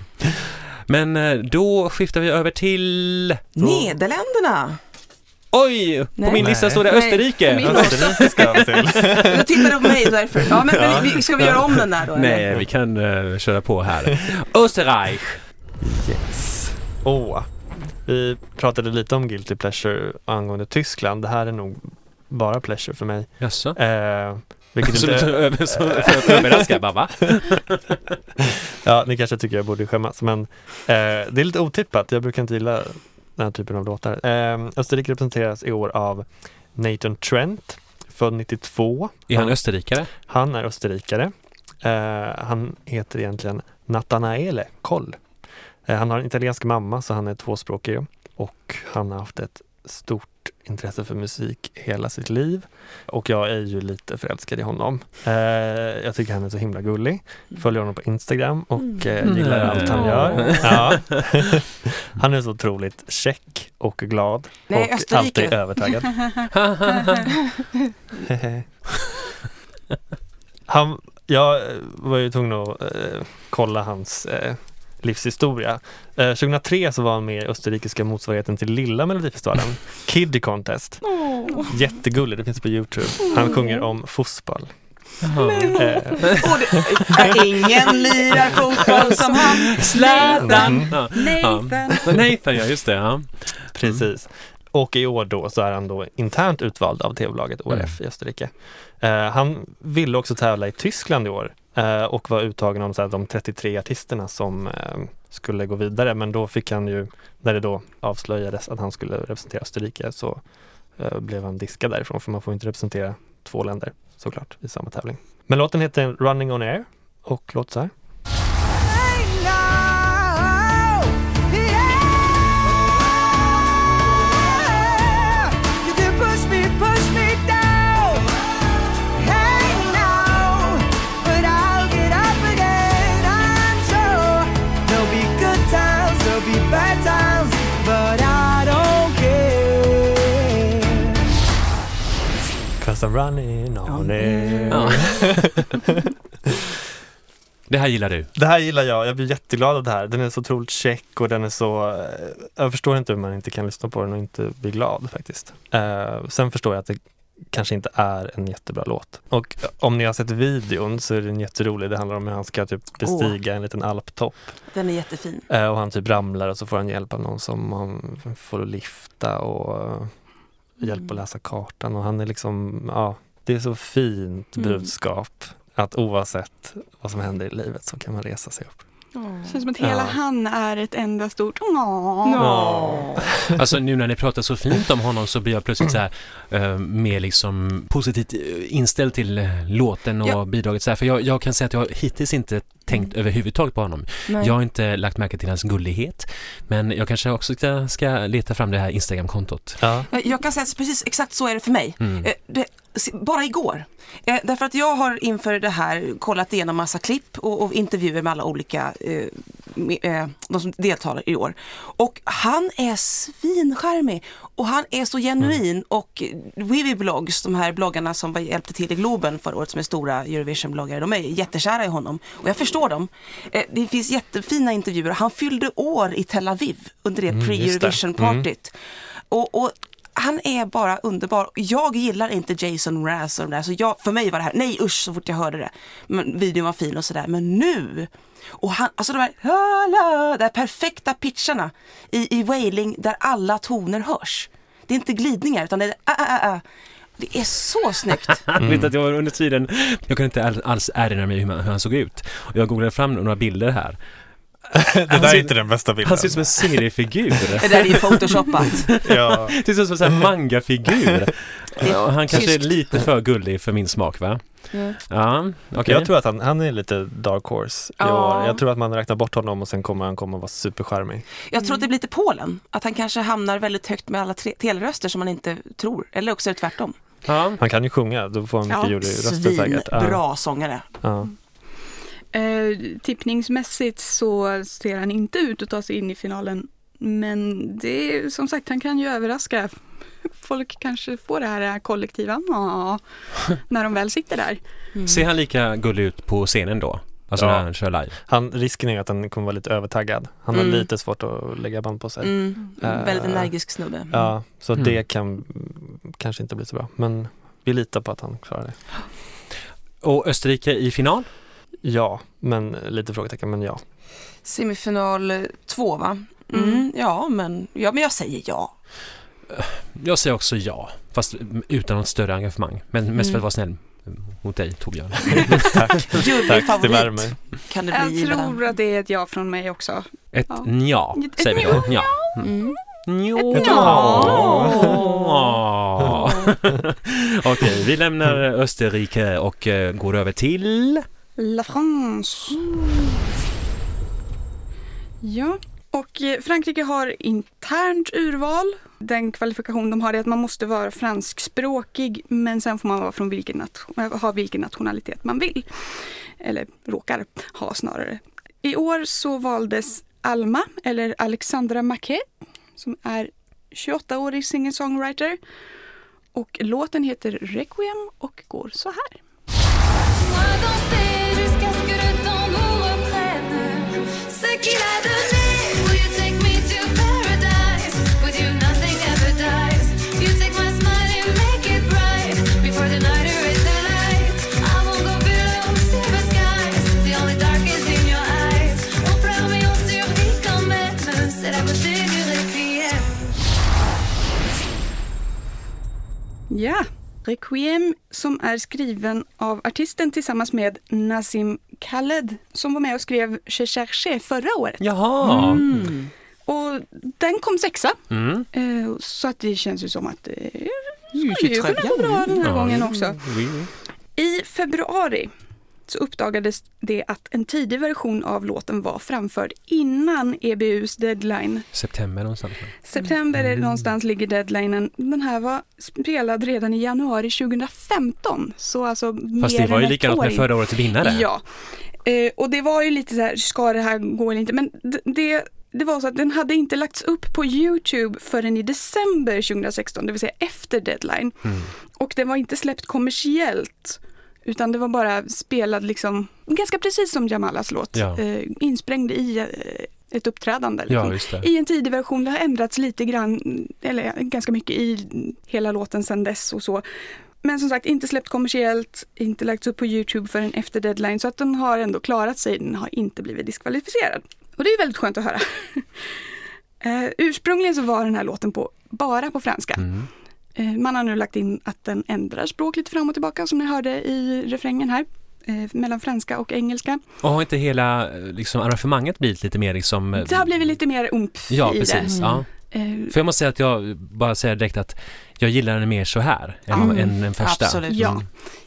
Men då skiftar vi över till... Nederländerna. Oj! På Nej. min lista står det Nej, Österrike. på min- Österrike ska jag till. Du tittade på mig därför. Ja, men, men vi, ska vi göra om den där då? eller? Nej, vi kan eh, köra på här. Österreich. Yes. Åh, vi pratade lite om Guilty Pleasure angående Tyskland. Det här är nog bara pleasure för mig. Jaså? Eh, vilket Så inte, för att överraska, bara va? ja, ni kanske tycker jag borde skämmas, men eh, det är lite otippat. Jag brukar inte gilla den här typen av låtar. Eh, Österrike representeras i år av Nathan Trent, född 92. Är han österrikare? Han är österrikare. Eh, han heter egentligen Nathanaele Koll. Eh, han har en italiensk mamma så han är tvåspråkig och han har haft ett stort intresse för musik hela sitt liv. Och jag är ju lite förälskad i honom. Eh, jag tycker han är så himla gullig. Följer honom på Instagram och eh, gillar Mm. allt han gör. Ja. han är så otroligt check och glad Nej, och Österrike. alltid övertagad. Han, jag var ju tvungen att eh, kolla hans eh, livshistoria. Eh, 2003 så var han med i österrikiska motsvarigheten till Lilla Melodifestivalen, Kiddy Contest. Jättegullig, det finns på Youtube. Han sjunger om fotboll. Eh, Och det är ingen lirar fotboll som han. Zlatan! Ja. Nathan. Ja. Nathan, ja just det. Ja. Precis. Och i år då så är han då internt utvald av tv-bolaget ORF i Österrike. Eh, han ville också tävla i Tyskland i år eh, Eh, och var uttagen av så de 33 artisterna som eh, skulle gå vidare men då fick han ju, när det då avslöjades att han skulle representera Österrike så eh, blev han diskad därifrån för man får inte representera två länder såklart i samma tävling. Men låten heter Running on Air och låter så här. I'm running on air. Ja. Det här gillar du? Det här gillar jag, jag blir jätteglad av det här. Den är så otroligt check och den är så... eh, Jag förstår inte hur man inte kan lyssna på den och inte bli glad faktiskt. Eh, sen förstår jag att det kanske inte är en jättebra låt. Och om ni har sett videon så är den jätterolig. Det handlar om hur han ska typ bestiga en liten alptopp. Den är jättefin. Eh, och han typ ramlar och så får han hjälp av någon som han får lyfta och hjälp att läsa kartan. Och han är liksom, ja, det är så fint Mm. budskap. Att oavsett vad som händer i livet så kan man resa sig upp. Det känns som att hela Ja. han är ett enda stort åh. Ja. Alltså nu när ni pratar så fint om honom så blir jag plötsligt så här eh, mer liksom positivt eh, inställd till eh, låten och Ja. bidraget så här. För jag, jag kan säga att jag har hittills inte tänkt överhuvudtaget på honom. Nej. Jag har inte lagt märke till hans gullighet. Men jag kanske också ska, ska leta fram det här Instagram-kontot. Ja. Jag kan säga att precis exakt så är det för mig. Mm. Eh, Det, bara igår. Eh, därför att jag har inför det här kollat igenom massa klipp och, och intervjuer med alla olika eh, med, eh, de som deltar i år. Och han är svincharmig och han är så genuin och Vivi Blogs, de här bloggarna som var- hjälpte till i Globen förra året som är stora Eurovision-bloggare, de är jättekära i honom. Och jag förstår dem. Eh, det finns jättefina intervjuer. Han fyllde år i Tel Aviv under det Mm, det. pre-Eurovision-partyt. Och, och han är bara underbar. Jag gillar inte Jason Mraz och de där, så jag, för mig var det här, nej usch så fort jag hörde det. Men videon var fin och sådär, men nu! Och han, alltså de här, "Hala", de här perfekta pitcharna i, i wailing där alla toner hörs. Det är inte glidningar utan det är ah, ah, ah. ah. Det är så snyggt. Mm. att jag var under tiden, jag kunde inte alls erinra mig hur, man, hur han såg ut. Och jag googlade fram några bilder här. Det där är inte den bästa bilden. Han ser ut som en seriefigur. Det där är ju photoshopat. ja. Det ser ut som en sån här mangafigur. Och han kanske är lite för gullig för min smak va? Ja. Ja, okej. Jag tror att han, han är lite dark horse i Ja. år. Jag tror att man räknar bort honom och sen kommer han komma vara supercharmig. Jag tror att det blir lite Polen, att han kanske hamnar väldigt högt med alla teleröster som man inte tror. Eller också är det tvärtom. Ja. Han kan ju sjunga, då får han mycket Ja, juryröster säkert. Ja. Svinbra sångare. Ja. Eh, tippningsmässigt så ser han inte ut att ta sig in i finalen. Men det är som sagt, han kan ju överraska. Folk kanske får det här kollektiva när de väl sitter där. Ser han lika gullig ut på scenen då? Alltså Ja. när han kör live? Han, risken är att han kommer vara lite övertaggad. Han har Mm. lite svårt att lägga band på sig. Mm. Eh, Väldigt energisk snubbe. Ja, så Mm. det kan mm, kanske inte bli så bra. Men vi litar på att han klarar det. Och Österrike i final? Ja, men lite frågetecken, men ja. Semifinal två va? Mm. Mm. Ja, men, ja, men jag säger ja. Jag säger också ja, fast utan något större engagemang. Men mest för att vara snäll mot dig Torbjörn. Tack, tack, det värmer. kan det bli. Jag tror att det är ett ja från mig också. Ett Ja. nja, Ett säger vi då. Ja. Mm. Nja. Ett Ja. Okej, vi lämnar Österrike och eh, går över till... La France. Ja, och eh, Frankrike har internt urval. Den kvalifikation de har är att man måste vara franskspråkig men sen får man vara från vilken eh, ha vilken nationalitet man vill. Eller råkar ha snarare. I år så valdes Alma, eller Alexandra Maquet, som är 28-årig singer-songwriter. Och låten heter Requiem och går så här. Ja, Requiem som är skriven av artisten tillsammans med Nassim Khaled som var med och skrev Che Cherche förra året. Jaha! Mm. Och den kom sexa. Mm. Eh, Så att det känns ju som att det är skulle ju kunna gå bra den här Ja. gången också. I februari så uppdagades det att en tidig version av låten var framförd innan EBUs deadline. September någonstans. September det någonstans ligger deadlinen. Den här var spelad redan i januari 2015. Så alltså Fast mer det var ju likadant med förra årets vinnare. Ja, eh, och det var ju lite så här, ska det här gå eller inte? Men det, det var så att den hade inte lagts upp på Youtube förrän i december 2016, det vill säga efter deadline. Mm. Och den var inte släppt kommersiellt, utan det var bara spelad liksom, ganska precis som Jamalas låt, Ja. eh, insprängd i eh, ett uppträdande. Ja, Liksom. det. I en tidig version, det har ändrats lite grann, eller ganska mycket i hela låten sedan dess och så. Men som sagt, inte släppt kommersiellt, inte lagts upp på Youtube förrän efter deadline, så att den har ändå klarat sig, den har inte blivit diskvalificerad. Och det är väldigt skönt att höra. eh, ursprungligen så var den här låten på, bara på franska. Mm. Eh, man har nu lagt in att den ändrar språk lite fram och tillbaka, som ni hörde i refrängen här, eh, mellan franska och engelska. Och har inte hela eh, liksom, arrangemanget blivit lite mer liksom... Det har blivit lite mer umf Ja, i precis. det. Ja. Eh, För jag måste säga att jag bara säger direkt att jag gillar den mer så här än, Mm. än den första. Absolut. Ja. Mm.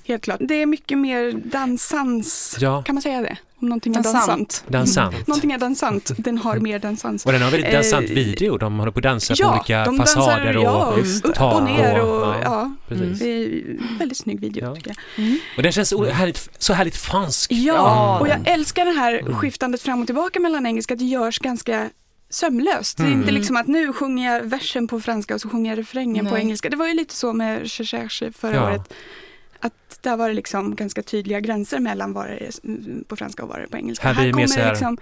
Helt klart. Det är mycket mer dansans. Ja, Kan man säga det? Om någonting är Dansant. dansant. dansant. Någonting är dansant. Den har mer dansans. Och den har väldigt dansant Eh, video. De håller på att dansa på Ja, olika de fasader dansar och ja, upp och ner. och- Och, ja. ja. Precis. Det är väldigt snygg video Ja. tycker jag. Och den känns härligt, så härligt fransk. Ja, och jag älskar det här Mm. skiftandet fram och tillbaka mellan engelska. Det görs ganska sömlöst. Det är Mm. inte liksom att nu sjunger jag versen på franska och så sjunger jag refrängen på Nej. engelska. Det var ju lite så med Cherche förra Ja. året. Där var det liksom ganska tydliga gränser mellan vad det är på franska och vad det är på engelska. Här blir det mer så här- liksom,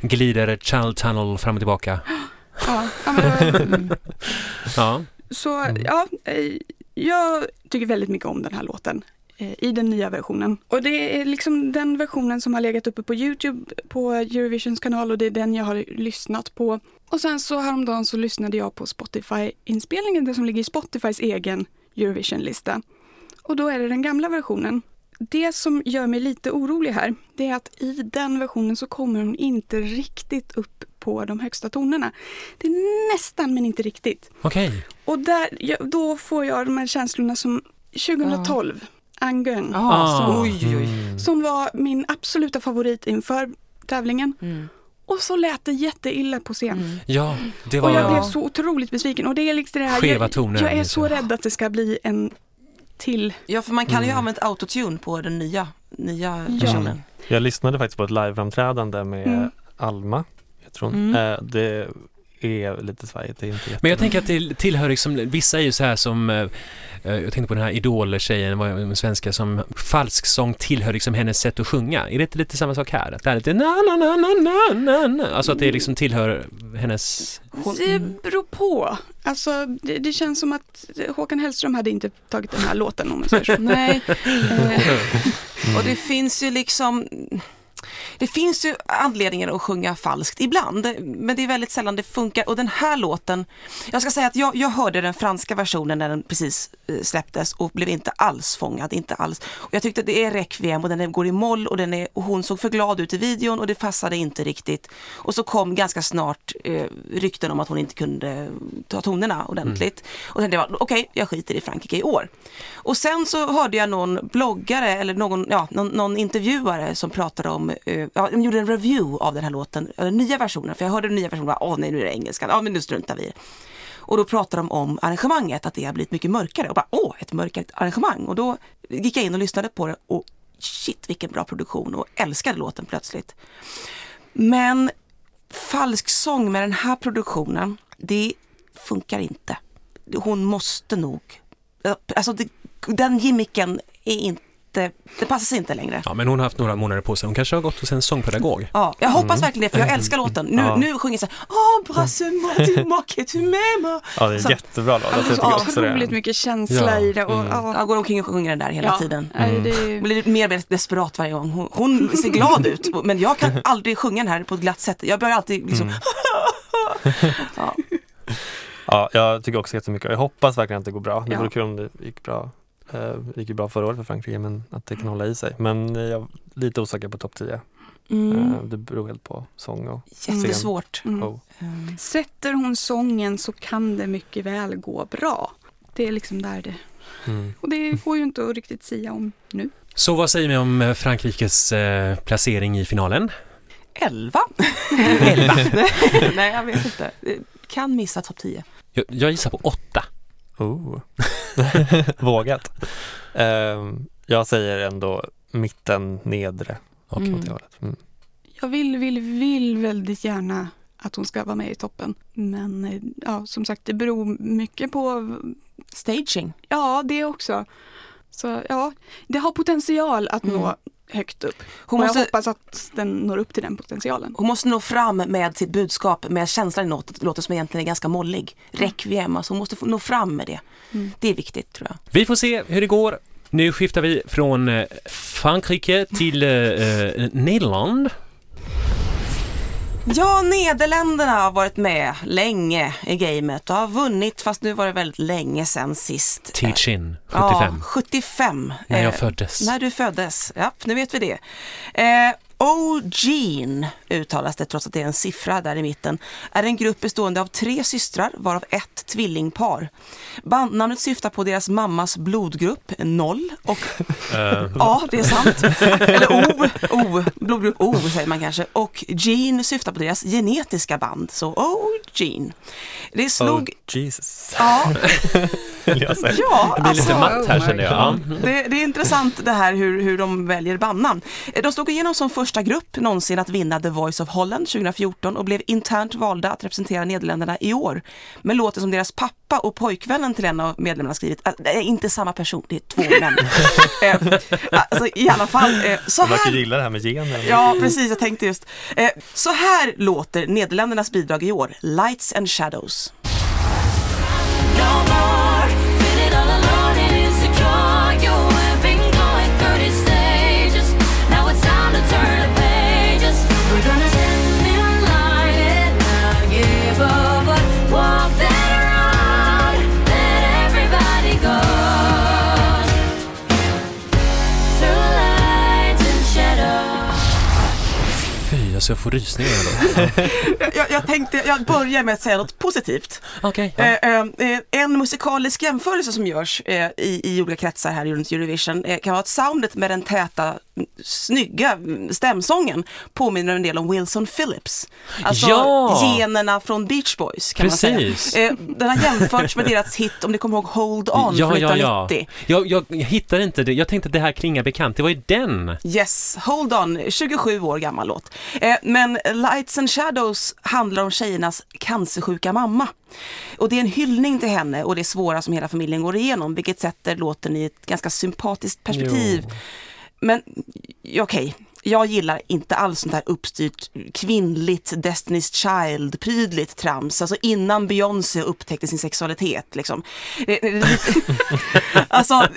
Glider child tunnel fram och tillbaka. ja, ja, men, Ja. Så Mm. ja, eh, jag tycker väldigt mycket om den här låten eh, i den nya versionen. Och det är liksom den versionen som har legat uppe på Youtube på Eurovisions kanal och det är den jag har lyssnat på. Och sen så häromdagen så lyssnade jag på Spotify-inspelningen, det som ligger i Spotifys egen Eurovision-lista. Och då är det den gamla versionen. Det som gör mig lite orolig här, det är att i den versionen så kommer hon inte riktigt upp på de högsta tonerna. Det är nästan men inte riktigt. Okej. Och där, då får jag de här känslorna som 2012, Angön, Ah. som, Oj, oj. Mm. som var min absoluta favorit inför tävlingen. Mm. Och så lät det jätteilla på scen. Mm. Ja, det Och jag var... blev så otroligt besviken. Och det är liksom det här, Skeva jag, toner, jag är liksom. så rädd att det ska bli en till. Ja, för man kan ju Mm. ha använt autotune på den nya, nya Ja. versionen. Jag lyssnade faktiskt på ett liveframträdande med Mm. Alma, jag tror. Mm. Eh, Det är lite svajigt, det är inte jätte... Men jag tänker att det tillhör liksom, vissa är ju så här som, eh, jag tänkte på den här Idol-tjejen, var en svenska som falsk sång tillhör liksom hennes sätt att sjunga. Är det inte lite samma sak här? Att det är lite na na na na na na Alltså att det liksom tillhör hennes... Det beror på. Alltså, det, det känns som att Håkan Hellström hade inte tagit den här låten om man säger så. Nej, Eh, och det finns ju liksom det finns ju anledningar att sjunga falskt ibland, men det är väldigt sällan det funkar. Och den här låten, jag ska säga att jag, jag hörde den franska versionen när den precis eh, släpptes och blev inte alls fångad, inte alls. Och jag tyckte att det är Requiem och den går i moll och, den är, och hon såg för glad ut i videon och det passade inte riktigt. Och så kom ganska snart eh, rykten om att hon inte kunde ta tonerna ordentligt. Och sen det var okej, jag skiter i Frankrike i år. Och sen så hörde jag någon bloggare eller någon, ja, någon, någon intervjuare som pratade om, eh, ja, de gjorde en review av den här låten, den nya versionen, för jag hörde den nya versionen, och bara, åh nej nu är det engelskan, ja men nu struntar vi i det. Och då pratade de om arrangemanget, att det har blivit mycket mörkare och bara åh, ett mörkare arrangemang. Och då gick jag in och lyssnade på det och shit vilken bra produktion och älskade låten plötsligt. Men falsk sång med den här produktionen, det funkar inte. Hon måste nog, alltså det, den gimmicken är inte, det passar inte längre. Ja, men hon har haft några månader på sig. Hon kanske har gått hos en sångpedagog. Ja, jag hoppas verkligen det för jag älskar låten. Nu, Ja. nu sjunger jag så här, Åh, brasse-moi, dis-moi que tu m'aimes. Ja, det är Så- jättebra låt. Alltså, jag det. otroligt mycket känsla Ja. i det. Och, Mm. ja. Jag går omkring och sjunger den där hela Ja. tiden. Mm. det, blir mer och mer desperat varje gång. Hon, hon ser glad ut, men jag kan aldrig sjunga den här på ett glatt sätt. Jag börjar alltid liksom... Mm. ja. Ja, jag tycker också jättemycket. Jag hoppas verkligen att det går bra. Det Ja. vore kul om det gick bra. Eh, Det gick ju bra förra året för Frankrike, men att det kan hålla i sig. Men eh, jag är lite osäker på topp 10. mm. Eh, Det beror helt på sång och Jättesvårt. mm. show. Mm. Sätter hon sången så kan det mycket väl gå bra. Det är liksom där det Mm. Och det går ju inte att riktigt säga om nu. Så vad säger vi om eh, Frankrikes eh, placering i finalen? Elva? Elva. Nej, jag vet inte. Kan missa topp 10. Jag, jag gissar på åtta. Oh. Vågat. Ehm, jag säger ändå mitten, nedre. Okej. Mm. Mm. Jag vill, vill, vill väldigt gärna att hon ska vara med i toppen. Men eh, ja, som sagt, det beror mycket på, Staging. ja det också. Så ja, det har potential att Mm. nå högt upp. Hon och måste, jag hoppas att den når upp till den potentialen. hon måste nå fram med sitt budskap, med känslan i låten, låten som egentligen är ganska mollig. Requiem, alltså hon måste få nå fram med det. Mm. Det är viktigt tror jag. Vi får se hur det går. Nu skiftar vi från eh, Frankrike till eh, eh, Nederland. Ja, Nederländerna har varit med länge i gamet och har vunnit, fast nu var det väldigt länge sedan sist. Teach-in, 75. Ja, 75. När jag Eh, föddes. När du föddes, ja, nu vet vi det. Eh, O'Gene uttalas det trots att det är en siffra där i mitten, är en grupp bestående av tre systrar varav ett tvillingpar. Bandnamnet syftar på deras mammas blodgrupp, noll, och Eh, ja, det är sant. Eller O, O, blodgrupp O säger man kanske. Och Gene syftar på deras genetiska band, så O'Gene. Det slog, Oh, Jesus, ja, ja, det blir lite alltså, matt här oh känner jag. Ja. det, det är intressant det här hur, hur de väljer bandnamn. De slog igenom som första grupp någonsin att vinna The Voice of Holland 2014 och blev internt valda att representera Nederländerna i år. Men låter som deras pappa och pojkvännen till en av medlemmarna skrivit, äh, det är inte samma person, det är två män. Eh, alltså, I alla fall, eh, så De verkar här gilla det här med genen. Ja, precis. Jag tänkte just. Eh, så här låter Nederländernas bidrag i år, Lights and Shadows. No more Jag får rysningar. Jag, jag tänkte, jag börjar med att säga något positivt. Okej. Eh, eh, eh, en musikalisk jämförelse som görs eh, i, i olika kretsar här runt Eurovision eh, kan vara att soundet med den täta, mm, snygga mm, stämsången påminner en del om Wilson Phillips. Alltså Ja! generna från Beach Boys kan man Precis. säga. Eh, den har jämförts med deras hit, om ni kommer ihåg Hold On Ja, från ja, ja. 1990. Jag, jag, jag hittar inte det. Jag tänkte att det här klingar bekant. Det var ju den. Yes, Hold On, 27 år gammal låt. Eh, men Lights and Shadows handlar om tjejernas cancersjuka mamma. Och det är en hyllning till henne och det svåra som hela familjen går igenom, vilket sätter låten i ett ganska sympatiskt perspektiv. Jo. Men okej, jag gillar inte alls sånt här uppstyrt kvinnligt Destiny's Child-prydligt trams. Alltså innan Beyoncé upptäckte sin sexualitet. Liksom. Är lite, alltså,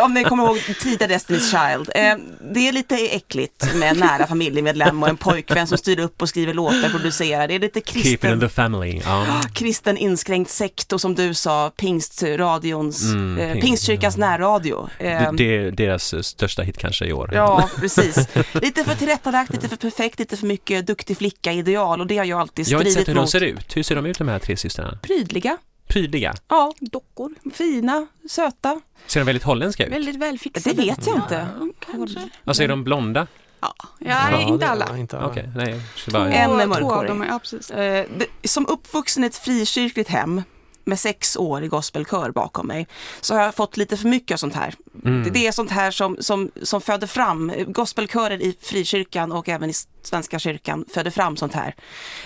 om ni kommer ihåg tidiga Destiny's Child. Eh, det är lite äckligt med en nära familjemedlem och en pojkvän som styr upp och skriver låtar, producerar. Det är lite Keep it in kristen the family. Ja. kristen inskränkt sekt och som du sa, pingstradions, Mm, eh, ping- pingstkyrkans närradio. Det, Eh, det är deras eh, största hit kanske i år. Ja, precis. Lite för tillrättalagt, lite för perfekt, lite för mycket duktig flicka-ideal och det har jag alltid Jag har inte stridit sett hur de mot. ser ut. Hur ser de ut de här tre systrarna? Prydliga, Prydliga. ja, Dockor. fina, söta. Ser de väldigt holländska ut? Väldigt välfixade. Det vet jag inte. Ja, kanske. Alltså är de blonda? Ja, ja inte det- alla. ja, inte alla. Okej, nej. bara- En mörkhårig. ja precis. Eh, som uppvuxen i ett frikyrkligt hem med sex år i gospelkör bakom mig så har jag fått lite för mycket av sånt här. Mm. Det, det är sånt här som, som, som föder fram, gospelkörer i frikyrkan och även i Svenska kyrkan föder fram sånt här.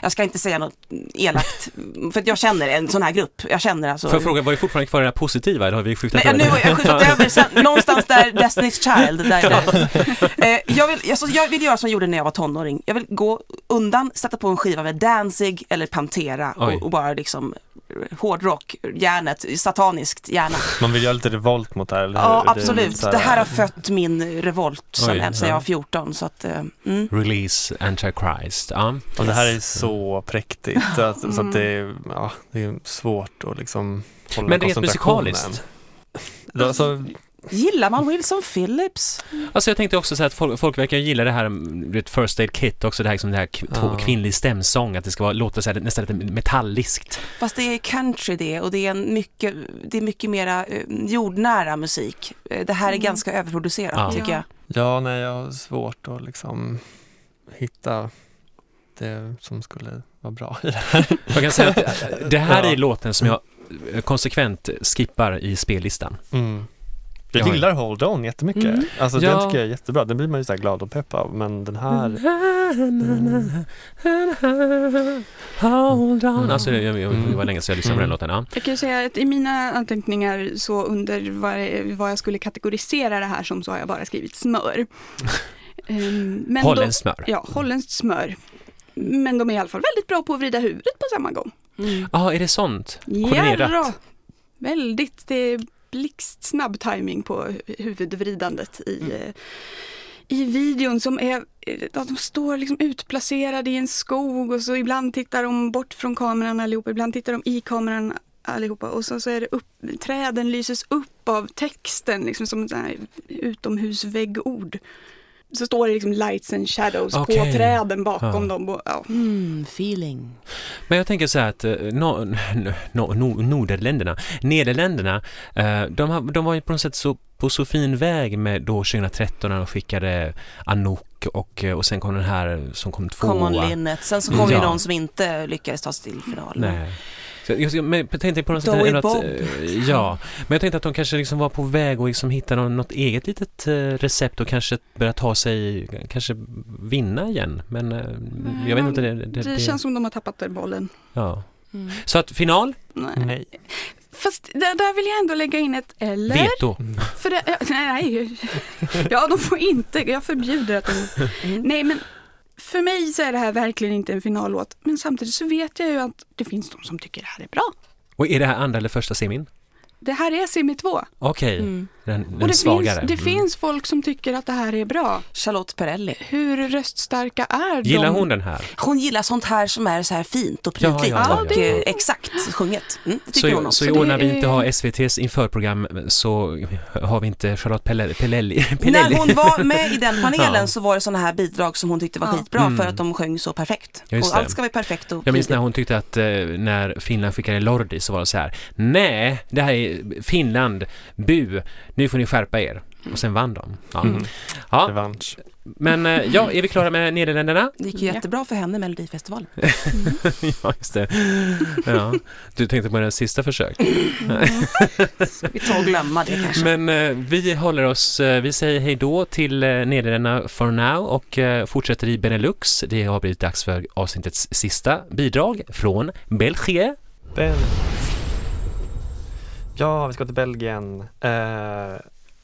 Jag ska inte säga något elakt, för att jag känner en sån här grupp. Jag känner alltså... Får jag fråga, var det fortfarande kvar det här positiva eller har vi skjutit Nej, nu över har jag skjutit över sen, någonstans där Destiny's Child. Där, där. Eh, jag, vill, alltså, jag vill göra som jag gjorde när jag var tonåring. Jag vill gå undan, sätta på en skiva med Danzig eller Pantera och, och bara liksom hårdrock, järnet, sataniskt gärna. Man vill göra lite revolt mot det här, eller hur? Ja, absolut. Det här har fött min revolt sen, Oj, sen jag ja. var 14. Så att, eh, mm. Release Antichrist. Ja. Och det här är så präktigt så att, så att det, är, ja, det är svårt att liksom hålla Men rent musikaliskt? Alltså, Gillar man Wilson Phillips? Alltså jag tänkte också så att folk, folk verkar gilla det här, mm, vet, First Aid Kit också, det här, liksom det här Ja. kvinnlig stämsång, att det ska vara, låta så här, nästan lite metalliskt. Fast det är country det och det är, en mycket, det är mycket mera eh, jordnära musik. Eh, Det här är Mm. ganska överproducerat Ja. tycker jag. Ja, nej, jag har svårt att liksom hitta det som skulle vara bra i det här. Jag kan säga att det här Ja. är låten som jag eh, konsekvent skippar i spellistan. Mm. Jag Ja. gillar Hold On jättemycket. Mm. Alltså Ja. den tycker jag är jättebra. Den blir man ju så här glad och pepp av. Men den här, Hold on. Mm. Alltså det, jag, jag, det var länge sedan jag lyssnade på den Mm. låten. Ja. Jag kan ju säga att i mina anteckningar så under vad jag skulle kategorisera det här som så har jag bara skrivit smör. Ehm, men Holländskt smör. Ja, holländskt smör. Men de är i alla fall väldigt bra på att vrida huvudet på samma gång. Mm. Ja, är det sånt? Koordinerat? Jarra. Väldigt, det är blixtsnabb timing på huvudvridandet i, eh, i videon som är, eh, att de står liksom utplacerade i en skog och så ibland tittar de bort från kameran allihopa, ibland tittar de i kameran allihopa och så, så är det upp, träden lyses upp av texten liksom som utomhusväggord. Så står det liksom lights and shadows Okej. på träden bakom Ja. dem. Och, ja. Mm, feeling. Men jag tänker så här att eh, no, no, no, Nederländerna, Nederländerna, eh, de, har, de var ju på något sätt så på så fin väg med då 2013 när de skickade Anouk och, eh, och sen kom den här som kom tvåa. Common Linnet. Sen så kom Ja. ju någon som inte lyckades ta sig till final. Nej. Så jag, men jag tänkte på något sätt ändå att, eh, ja, men jag tänkte att de kanske liksom var på väg att liksom hitta något eget litet eh, recept och kanske börja ta sig, kanske vinna igen. Men eh, jag vet inte. Det, det, Det, känns som de har tappat den bollen. ja. Mm. Så att final, Nej. nej. Fast där, där vill jag ändå lägga in ett eller. veto. För det, ja, nej, ja de får inte, jag förbjuder att de... Mm. Nej men för mig så är det här verkligen inte en finallåt. Men samtidigt så vet jag ju att det finns de som tycker det här är bra. Och är det här andra eller första semin? Det här är semi 2. Okej, Mm. den, den Och det, svagare. finns, det Mm. finns folk som tycker att det här är bra. Charlotte Perrelli. Hur röststarka är de? Gillar hon den här? Hon gillar sånt här som är så här fint och prydligt ja, ja, och ja. eh, exakt sjunget. Mm, det Så, hon så i år när vi inte har SVTs införprogram så har vi inte Charlotte Pelelli. När hon var med i den panelen Ja. så var det sådana här bidrag som hon tyckte var Ja. skitbra Mm. för att de sjöng så perfekt. Och allt ska vara perfekt och Jag minns när hon tyckte att eh, när Finland skickade Lordi så var det så här Nej, det här är Finland, bu, nu får ni skärpa er. Och sen vann de. Ja. Mm. Ja, Revansch. men eh, ja, är vi klara med Nederländerna? Det gick ju jättebra för henne i Melodifestivalen. ja, just det. Ja. Du tänkte på den sista försök. Vi tar och glömma det kanske. Men eh, vi håller oss, eh, vi säger hej då till Nederländerna for now och fortsätter i Benelux. Det har blivit dags för avsnittets sista bidrag från Belgien. Bel- Ja, vi ska till Belgien. Eh,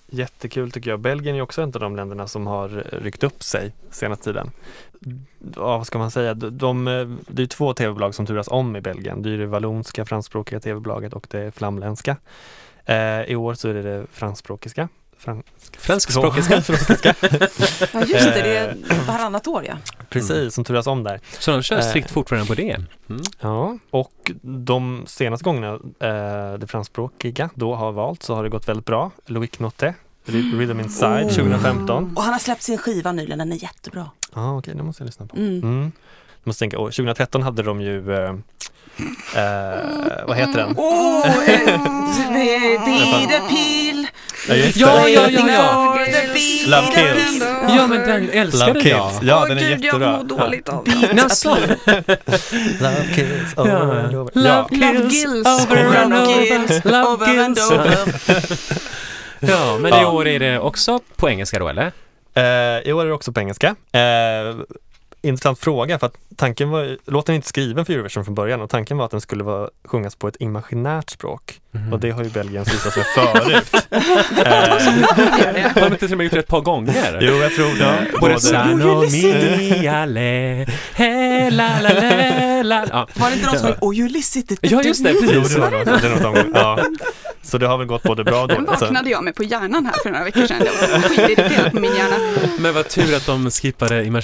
jättekul tycker jag. Belgien är också ett av de länderna som har ryckt upp sig senaste tiden. Ja, vad ska man säga? De, de, eh, det är två tv-bolag som turas om i Belgien. Det är det vallonska franskspråkiga tv-bolaget och det flamländska. Eh, I år så är det det franskspråkiga. Frans- Franskspråkiska. Språkiska. Ja just det, det är varannat år ja. Precis, som turas om där. Så de kör Eh. strikt fortfarande på det. Mm. Ja, och de senaste gångerna eh, det franskspråkiga då har valt så har det gått väldigt bra. Loic Notte, Rhythm Inside Oh. 2015. Och han har släppt sin skiva nyligen, den är jättebra. Ja, ah, okej, det måste jag lyssna på. Mm. Jag måste tänka, och 2013 hade de ju, eh, eh, vad heter den? Åh, eh, be the peel. Ja, just det. Ja, ja, ja, ja. Love kills. Ja, men den älskar Love den Kills. jag. Ja, den är gud, jättebra. jag mår dåligt av det. Jaså? Love Kills over Ja. and over. Love Gills. over and over. Love Over and over. Ja, men i Ja. år är det också på engelska då, eller? Eh, I år är det också på engelska. Eh, intressant fråga för att tanken var, låten är inte skriven för Eurovision från början och tanken var att den skulle vara, sjungas på ett imaginärt språk. Mhm. Och det har ju Belgien slutat med förut. eh, Har de inte till och med gjort det ett par gånger? jo, jag tror det. Både Sano miale, la la la la. Var det inte de som sjöng Oh you ja, just det, Jo, precis. det var något, det ja. Så det har väl gått både bra och Den dåligt. Så- vaknade jag med på hjärnan här för några veckor sedan. Jag var skitirriterad på min hjärna. Men vad tur att de skippade Det var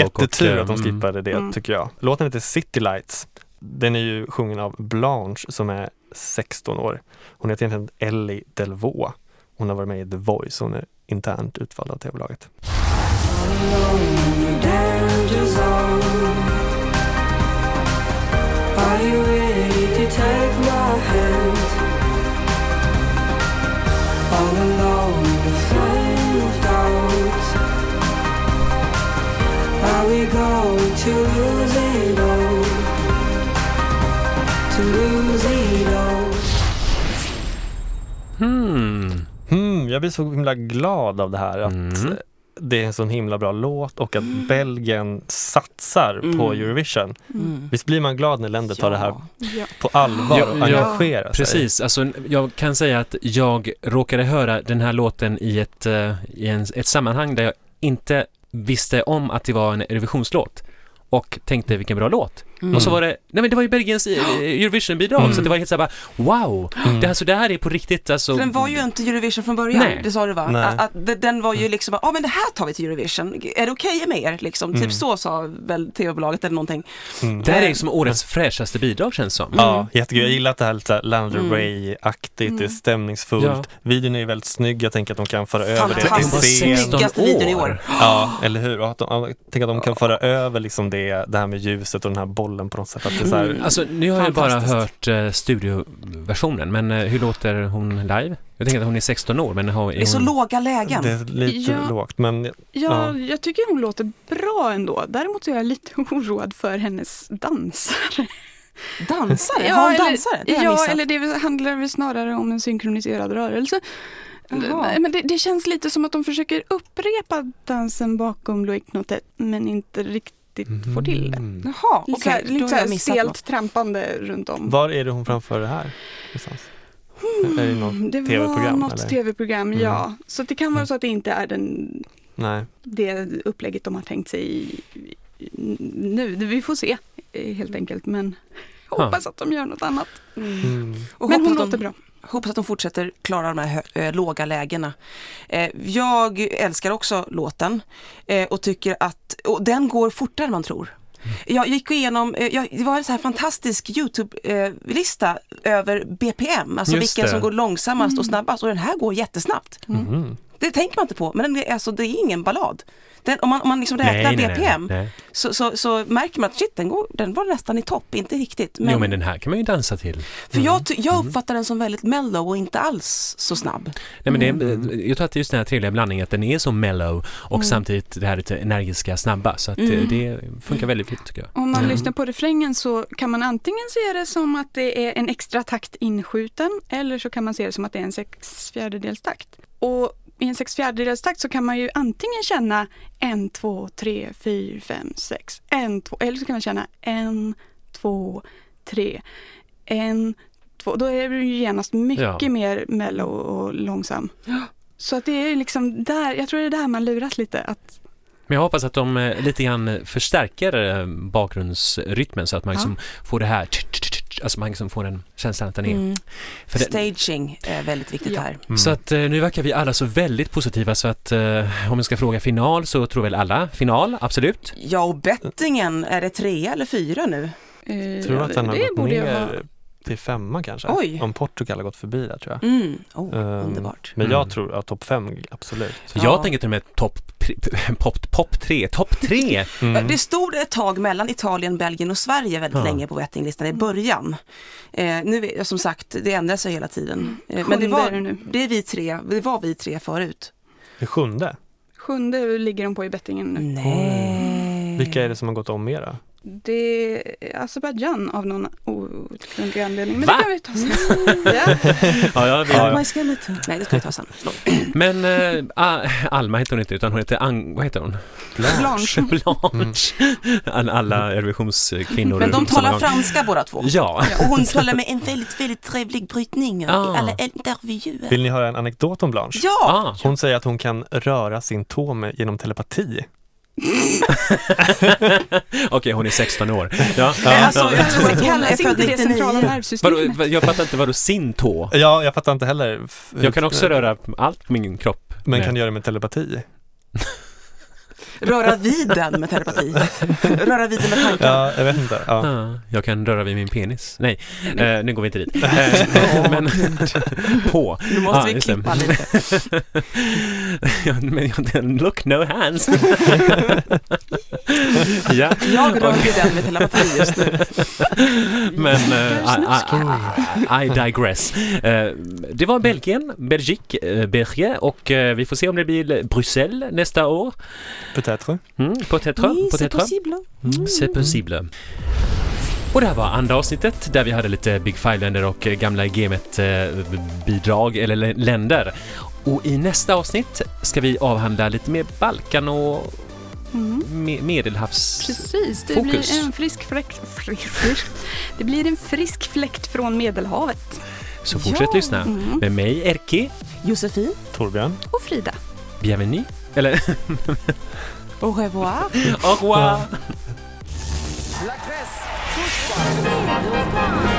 jättetur och, att de mm, skippade det Mm. tycker jag. Låten heter City Lights. Den är ju sjungen av Blanche som är 16 år. Hon heter egentligen Ellie Delvaux. hon har varit med i The Voice, hon är internt utvald av tv-bolaget. Are we going to lose it Hmm. Hmm, jag blir så himla glad av det här att Mm. det är en sån himla bra låt och att Belgien satsar på Mm. Eurovision. Mm. Visst blir man glad när länder tar det här Ja. på allvar och ja, engagerar sig? Precis, alltså, jag kan säga att jag råkade höra den här låten i ett, eh, i en, ett sammanhang där jag inte visste om att det var en Eurovisionslåt och tänkte vilken bra låt. Mm. Och så var det, nej men det var ju Belgiens eh, Eurovision-bidrag Mm. så det var helt såhär bara wow, Mm. det, alltså, det här är på riktigt alltså. För den var ju inte Eurovision från början, Nej. det sa du va? Nej. Att, att den var ju liksom, ja men det här tar vi till Eurovision, är det okej med er? Liksom, Mm. Typ så sa väl tv-bolaget eller någonting. Mm. Det här är som årets fräschaste bidrag känns som. Ja, jättekul. Jag gillar att det här lite Lana Del Mm. Det är Mm. stämningsfullt. Ja. Videon är ju väldigt snygg, jag tänker att de kan föra över det till scen. snyggaste videon i år. Ja, eller hur? Och att de, jag tänker att de kan föra över liksom det, det här med ljuset och den här bollen på något sätt. Att det är så här, Mm. Alltså nu har jag bara hört eh, studioversionen, men eh, hur låter hon live? Jag tänker att hon är 16 år, men har, Det är så hon... låga lägen. det är lite Ja. lågt, men Ja, Ja. jag tycker hon låter bra ändå. Däremot är jag lite oroad för hennes dansare. Dansare? Ja, har hon eller- dansare? Det har jag ja, missat. eller det väl- handlar väl snarare om en synkroniserad rörelse. Jaha. Men det, det känns lite som att de försöker upprepa dansen bakom Loic Notet men inte riktigt får till det. Mm. Jaha, här- då lite så här stelt något. trampande runt om. Var är det hon framför det här? Någonstans? Är det något det var tv-program? något tv-program, Mm. ja. Så det kan vara Mm. så att det inte är den, Nej. det upplägget de har tänkt sig i- nu. Vi får se eh, helt enkelt. Men hoppas att de gör något annat. Mm. Och Men hon låter de, bra. Hoppas att de fortsätter klara de här eh, låga lägena. Eh, jag älskar också låten eh, och tycker att och den går fortare än man tror. Jag gick igenom, eh, jag, det var en så här fantastisk YouTube-lista över BPM, alltså Just vilken det. som går långsammast och snabbast och den här går jättesnabbt. Mhm. Det tänker man inte på, men den, är- alltså, det är ingen ballad. Den, om man, om man liksom Nej, räknar nej, nej, BPM nej. Så, så, så märker man att shit, den, går, den var nästan i topp, inte riktigt. Men, Jo, men den här kan man ju dansa till. För jag, ty- jag uppfattar den som väldigt mellow och inte alls så snabb. Nej, men det är, jag tror att det är just den här trevliga blandningen att den är så mellow och samtidigt det här lite energiska, snabba. Så att det, Mm. det funkar väldigt fint tycker jag. Om man Mm. lyssnar på refrängen så kan man antingen se det som att det är en extra takt inskjuten eller så kan man se det som att det är en sex fjärdedels takt. Och i en sex fjärdedels takt så kan man ju antingen känna en, två, tre, fyra, fem, sex, en, två, eller så kan man känna en, två, tre, en, två. Då är det ju genast mycket Ja. mer mellow och långsam. Så att det är liksom där, jag tror det är där man luras lite. Att, Men jag hoppas att de eh, lite grann förstärker eh, bakgrundsrytmen så att man Ja. liksom får det här Alltså man liksom får den känslan att den är... Mm. För det, Staging är väldigt viktigt Ja. här. Mm. Så att eh, nu verkar vi alla så väldigt positiva så att eh, om vi ska fråga final så tror väl alla final, absolut. Ja, och bettingen, är det tre eller fyra nu? Tror du att den har det gått ner ha- till femma kanske? Oj. Om Portugal har gått förbi där tror jag. Mm. Oh, Ehm, underbart. Men jag Mm. tror att topp fem, absolut. Jag Ja. tänker till och med topp pop, pop tre, topp tre! Mm. Det stod ett tag mellan Italien, Belgien och Sverige väldigt Ja. länge på bettinglistan i början. Eh, nu, är- som sagt, det ändrar sig hela tiden. Eh, men det var, det nu. det, är vi tre, det var vi tre förut. Det sjunde. Sjunde ligger de på i bettingen nu. Nej. Vilka är det som har gått om mera? Det är Azerbajdzjan av någon outgrundlig anledning. Men Va? det kan vi ta sen. ja. Ja, ja, vi, Ja. Nej, det ska vi ta sen. Men A- Alma heter hon inte utan hon heter Ang... Vad heter hon? Blanche. Blanche. All- Alla Eurovisionskvinnor. Men de talar franska båda två. Ja. Och hon talar med en väldigt, väldigt trevlig brytning i Ah. alla intervjuer. Vill ni höra en anekdot om Blanche? Ja! Ah. Hon säger att hon kan röra sin tå med, genom telepati. Okej, hon är 16 år. Ja. Nej, alltså, ja. jag tror att hon är född inte det centrala 99. nervsystemet. Vadå, jag fattar inte, vadå sin tå? Ja, jag fattar inte heller. Jag kan också röra allt på min kropp. Men kan göra det med telepati. röra vid den med telepati. Röra vid den med tankar. Ja, jag vet inte. Ja. Ja, jag kan röra vid min penis. Nej, eh, nu går vi inte dit. Eh, men på. Nu måste Ja, vi klippa lite. Ja, men jag- look no hands. ja, Jag rör vid den med telepati just nu. men eh, I, I, I digress. Eh, det var Belgien, Belgique, eh, Belgien och vi får se om det blir Bryssel nästa år. Peut-être. Mm, peut-être, Oui, c'est peut-être. possible. C'est possible. Och det här var andra avsnittet där vi hade lite Big Five-länder och eh, gamla Gemet-bidrag eller lä- länder. Och i nästa avsnitt ska vi avhandla lite mer Balkan och Mm. me- Medelhavs... Precis, det blir en frisk fläkt. Det blir en frisk fläkt från Medelhavet. Så fortsätt Ja. lyssna. Mm. Med mig, Erki. Josefin, Torbjörn. Och Frida. Bienvenue. Eller au revoir. au revoir. Tous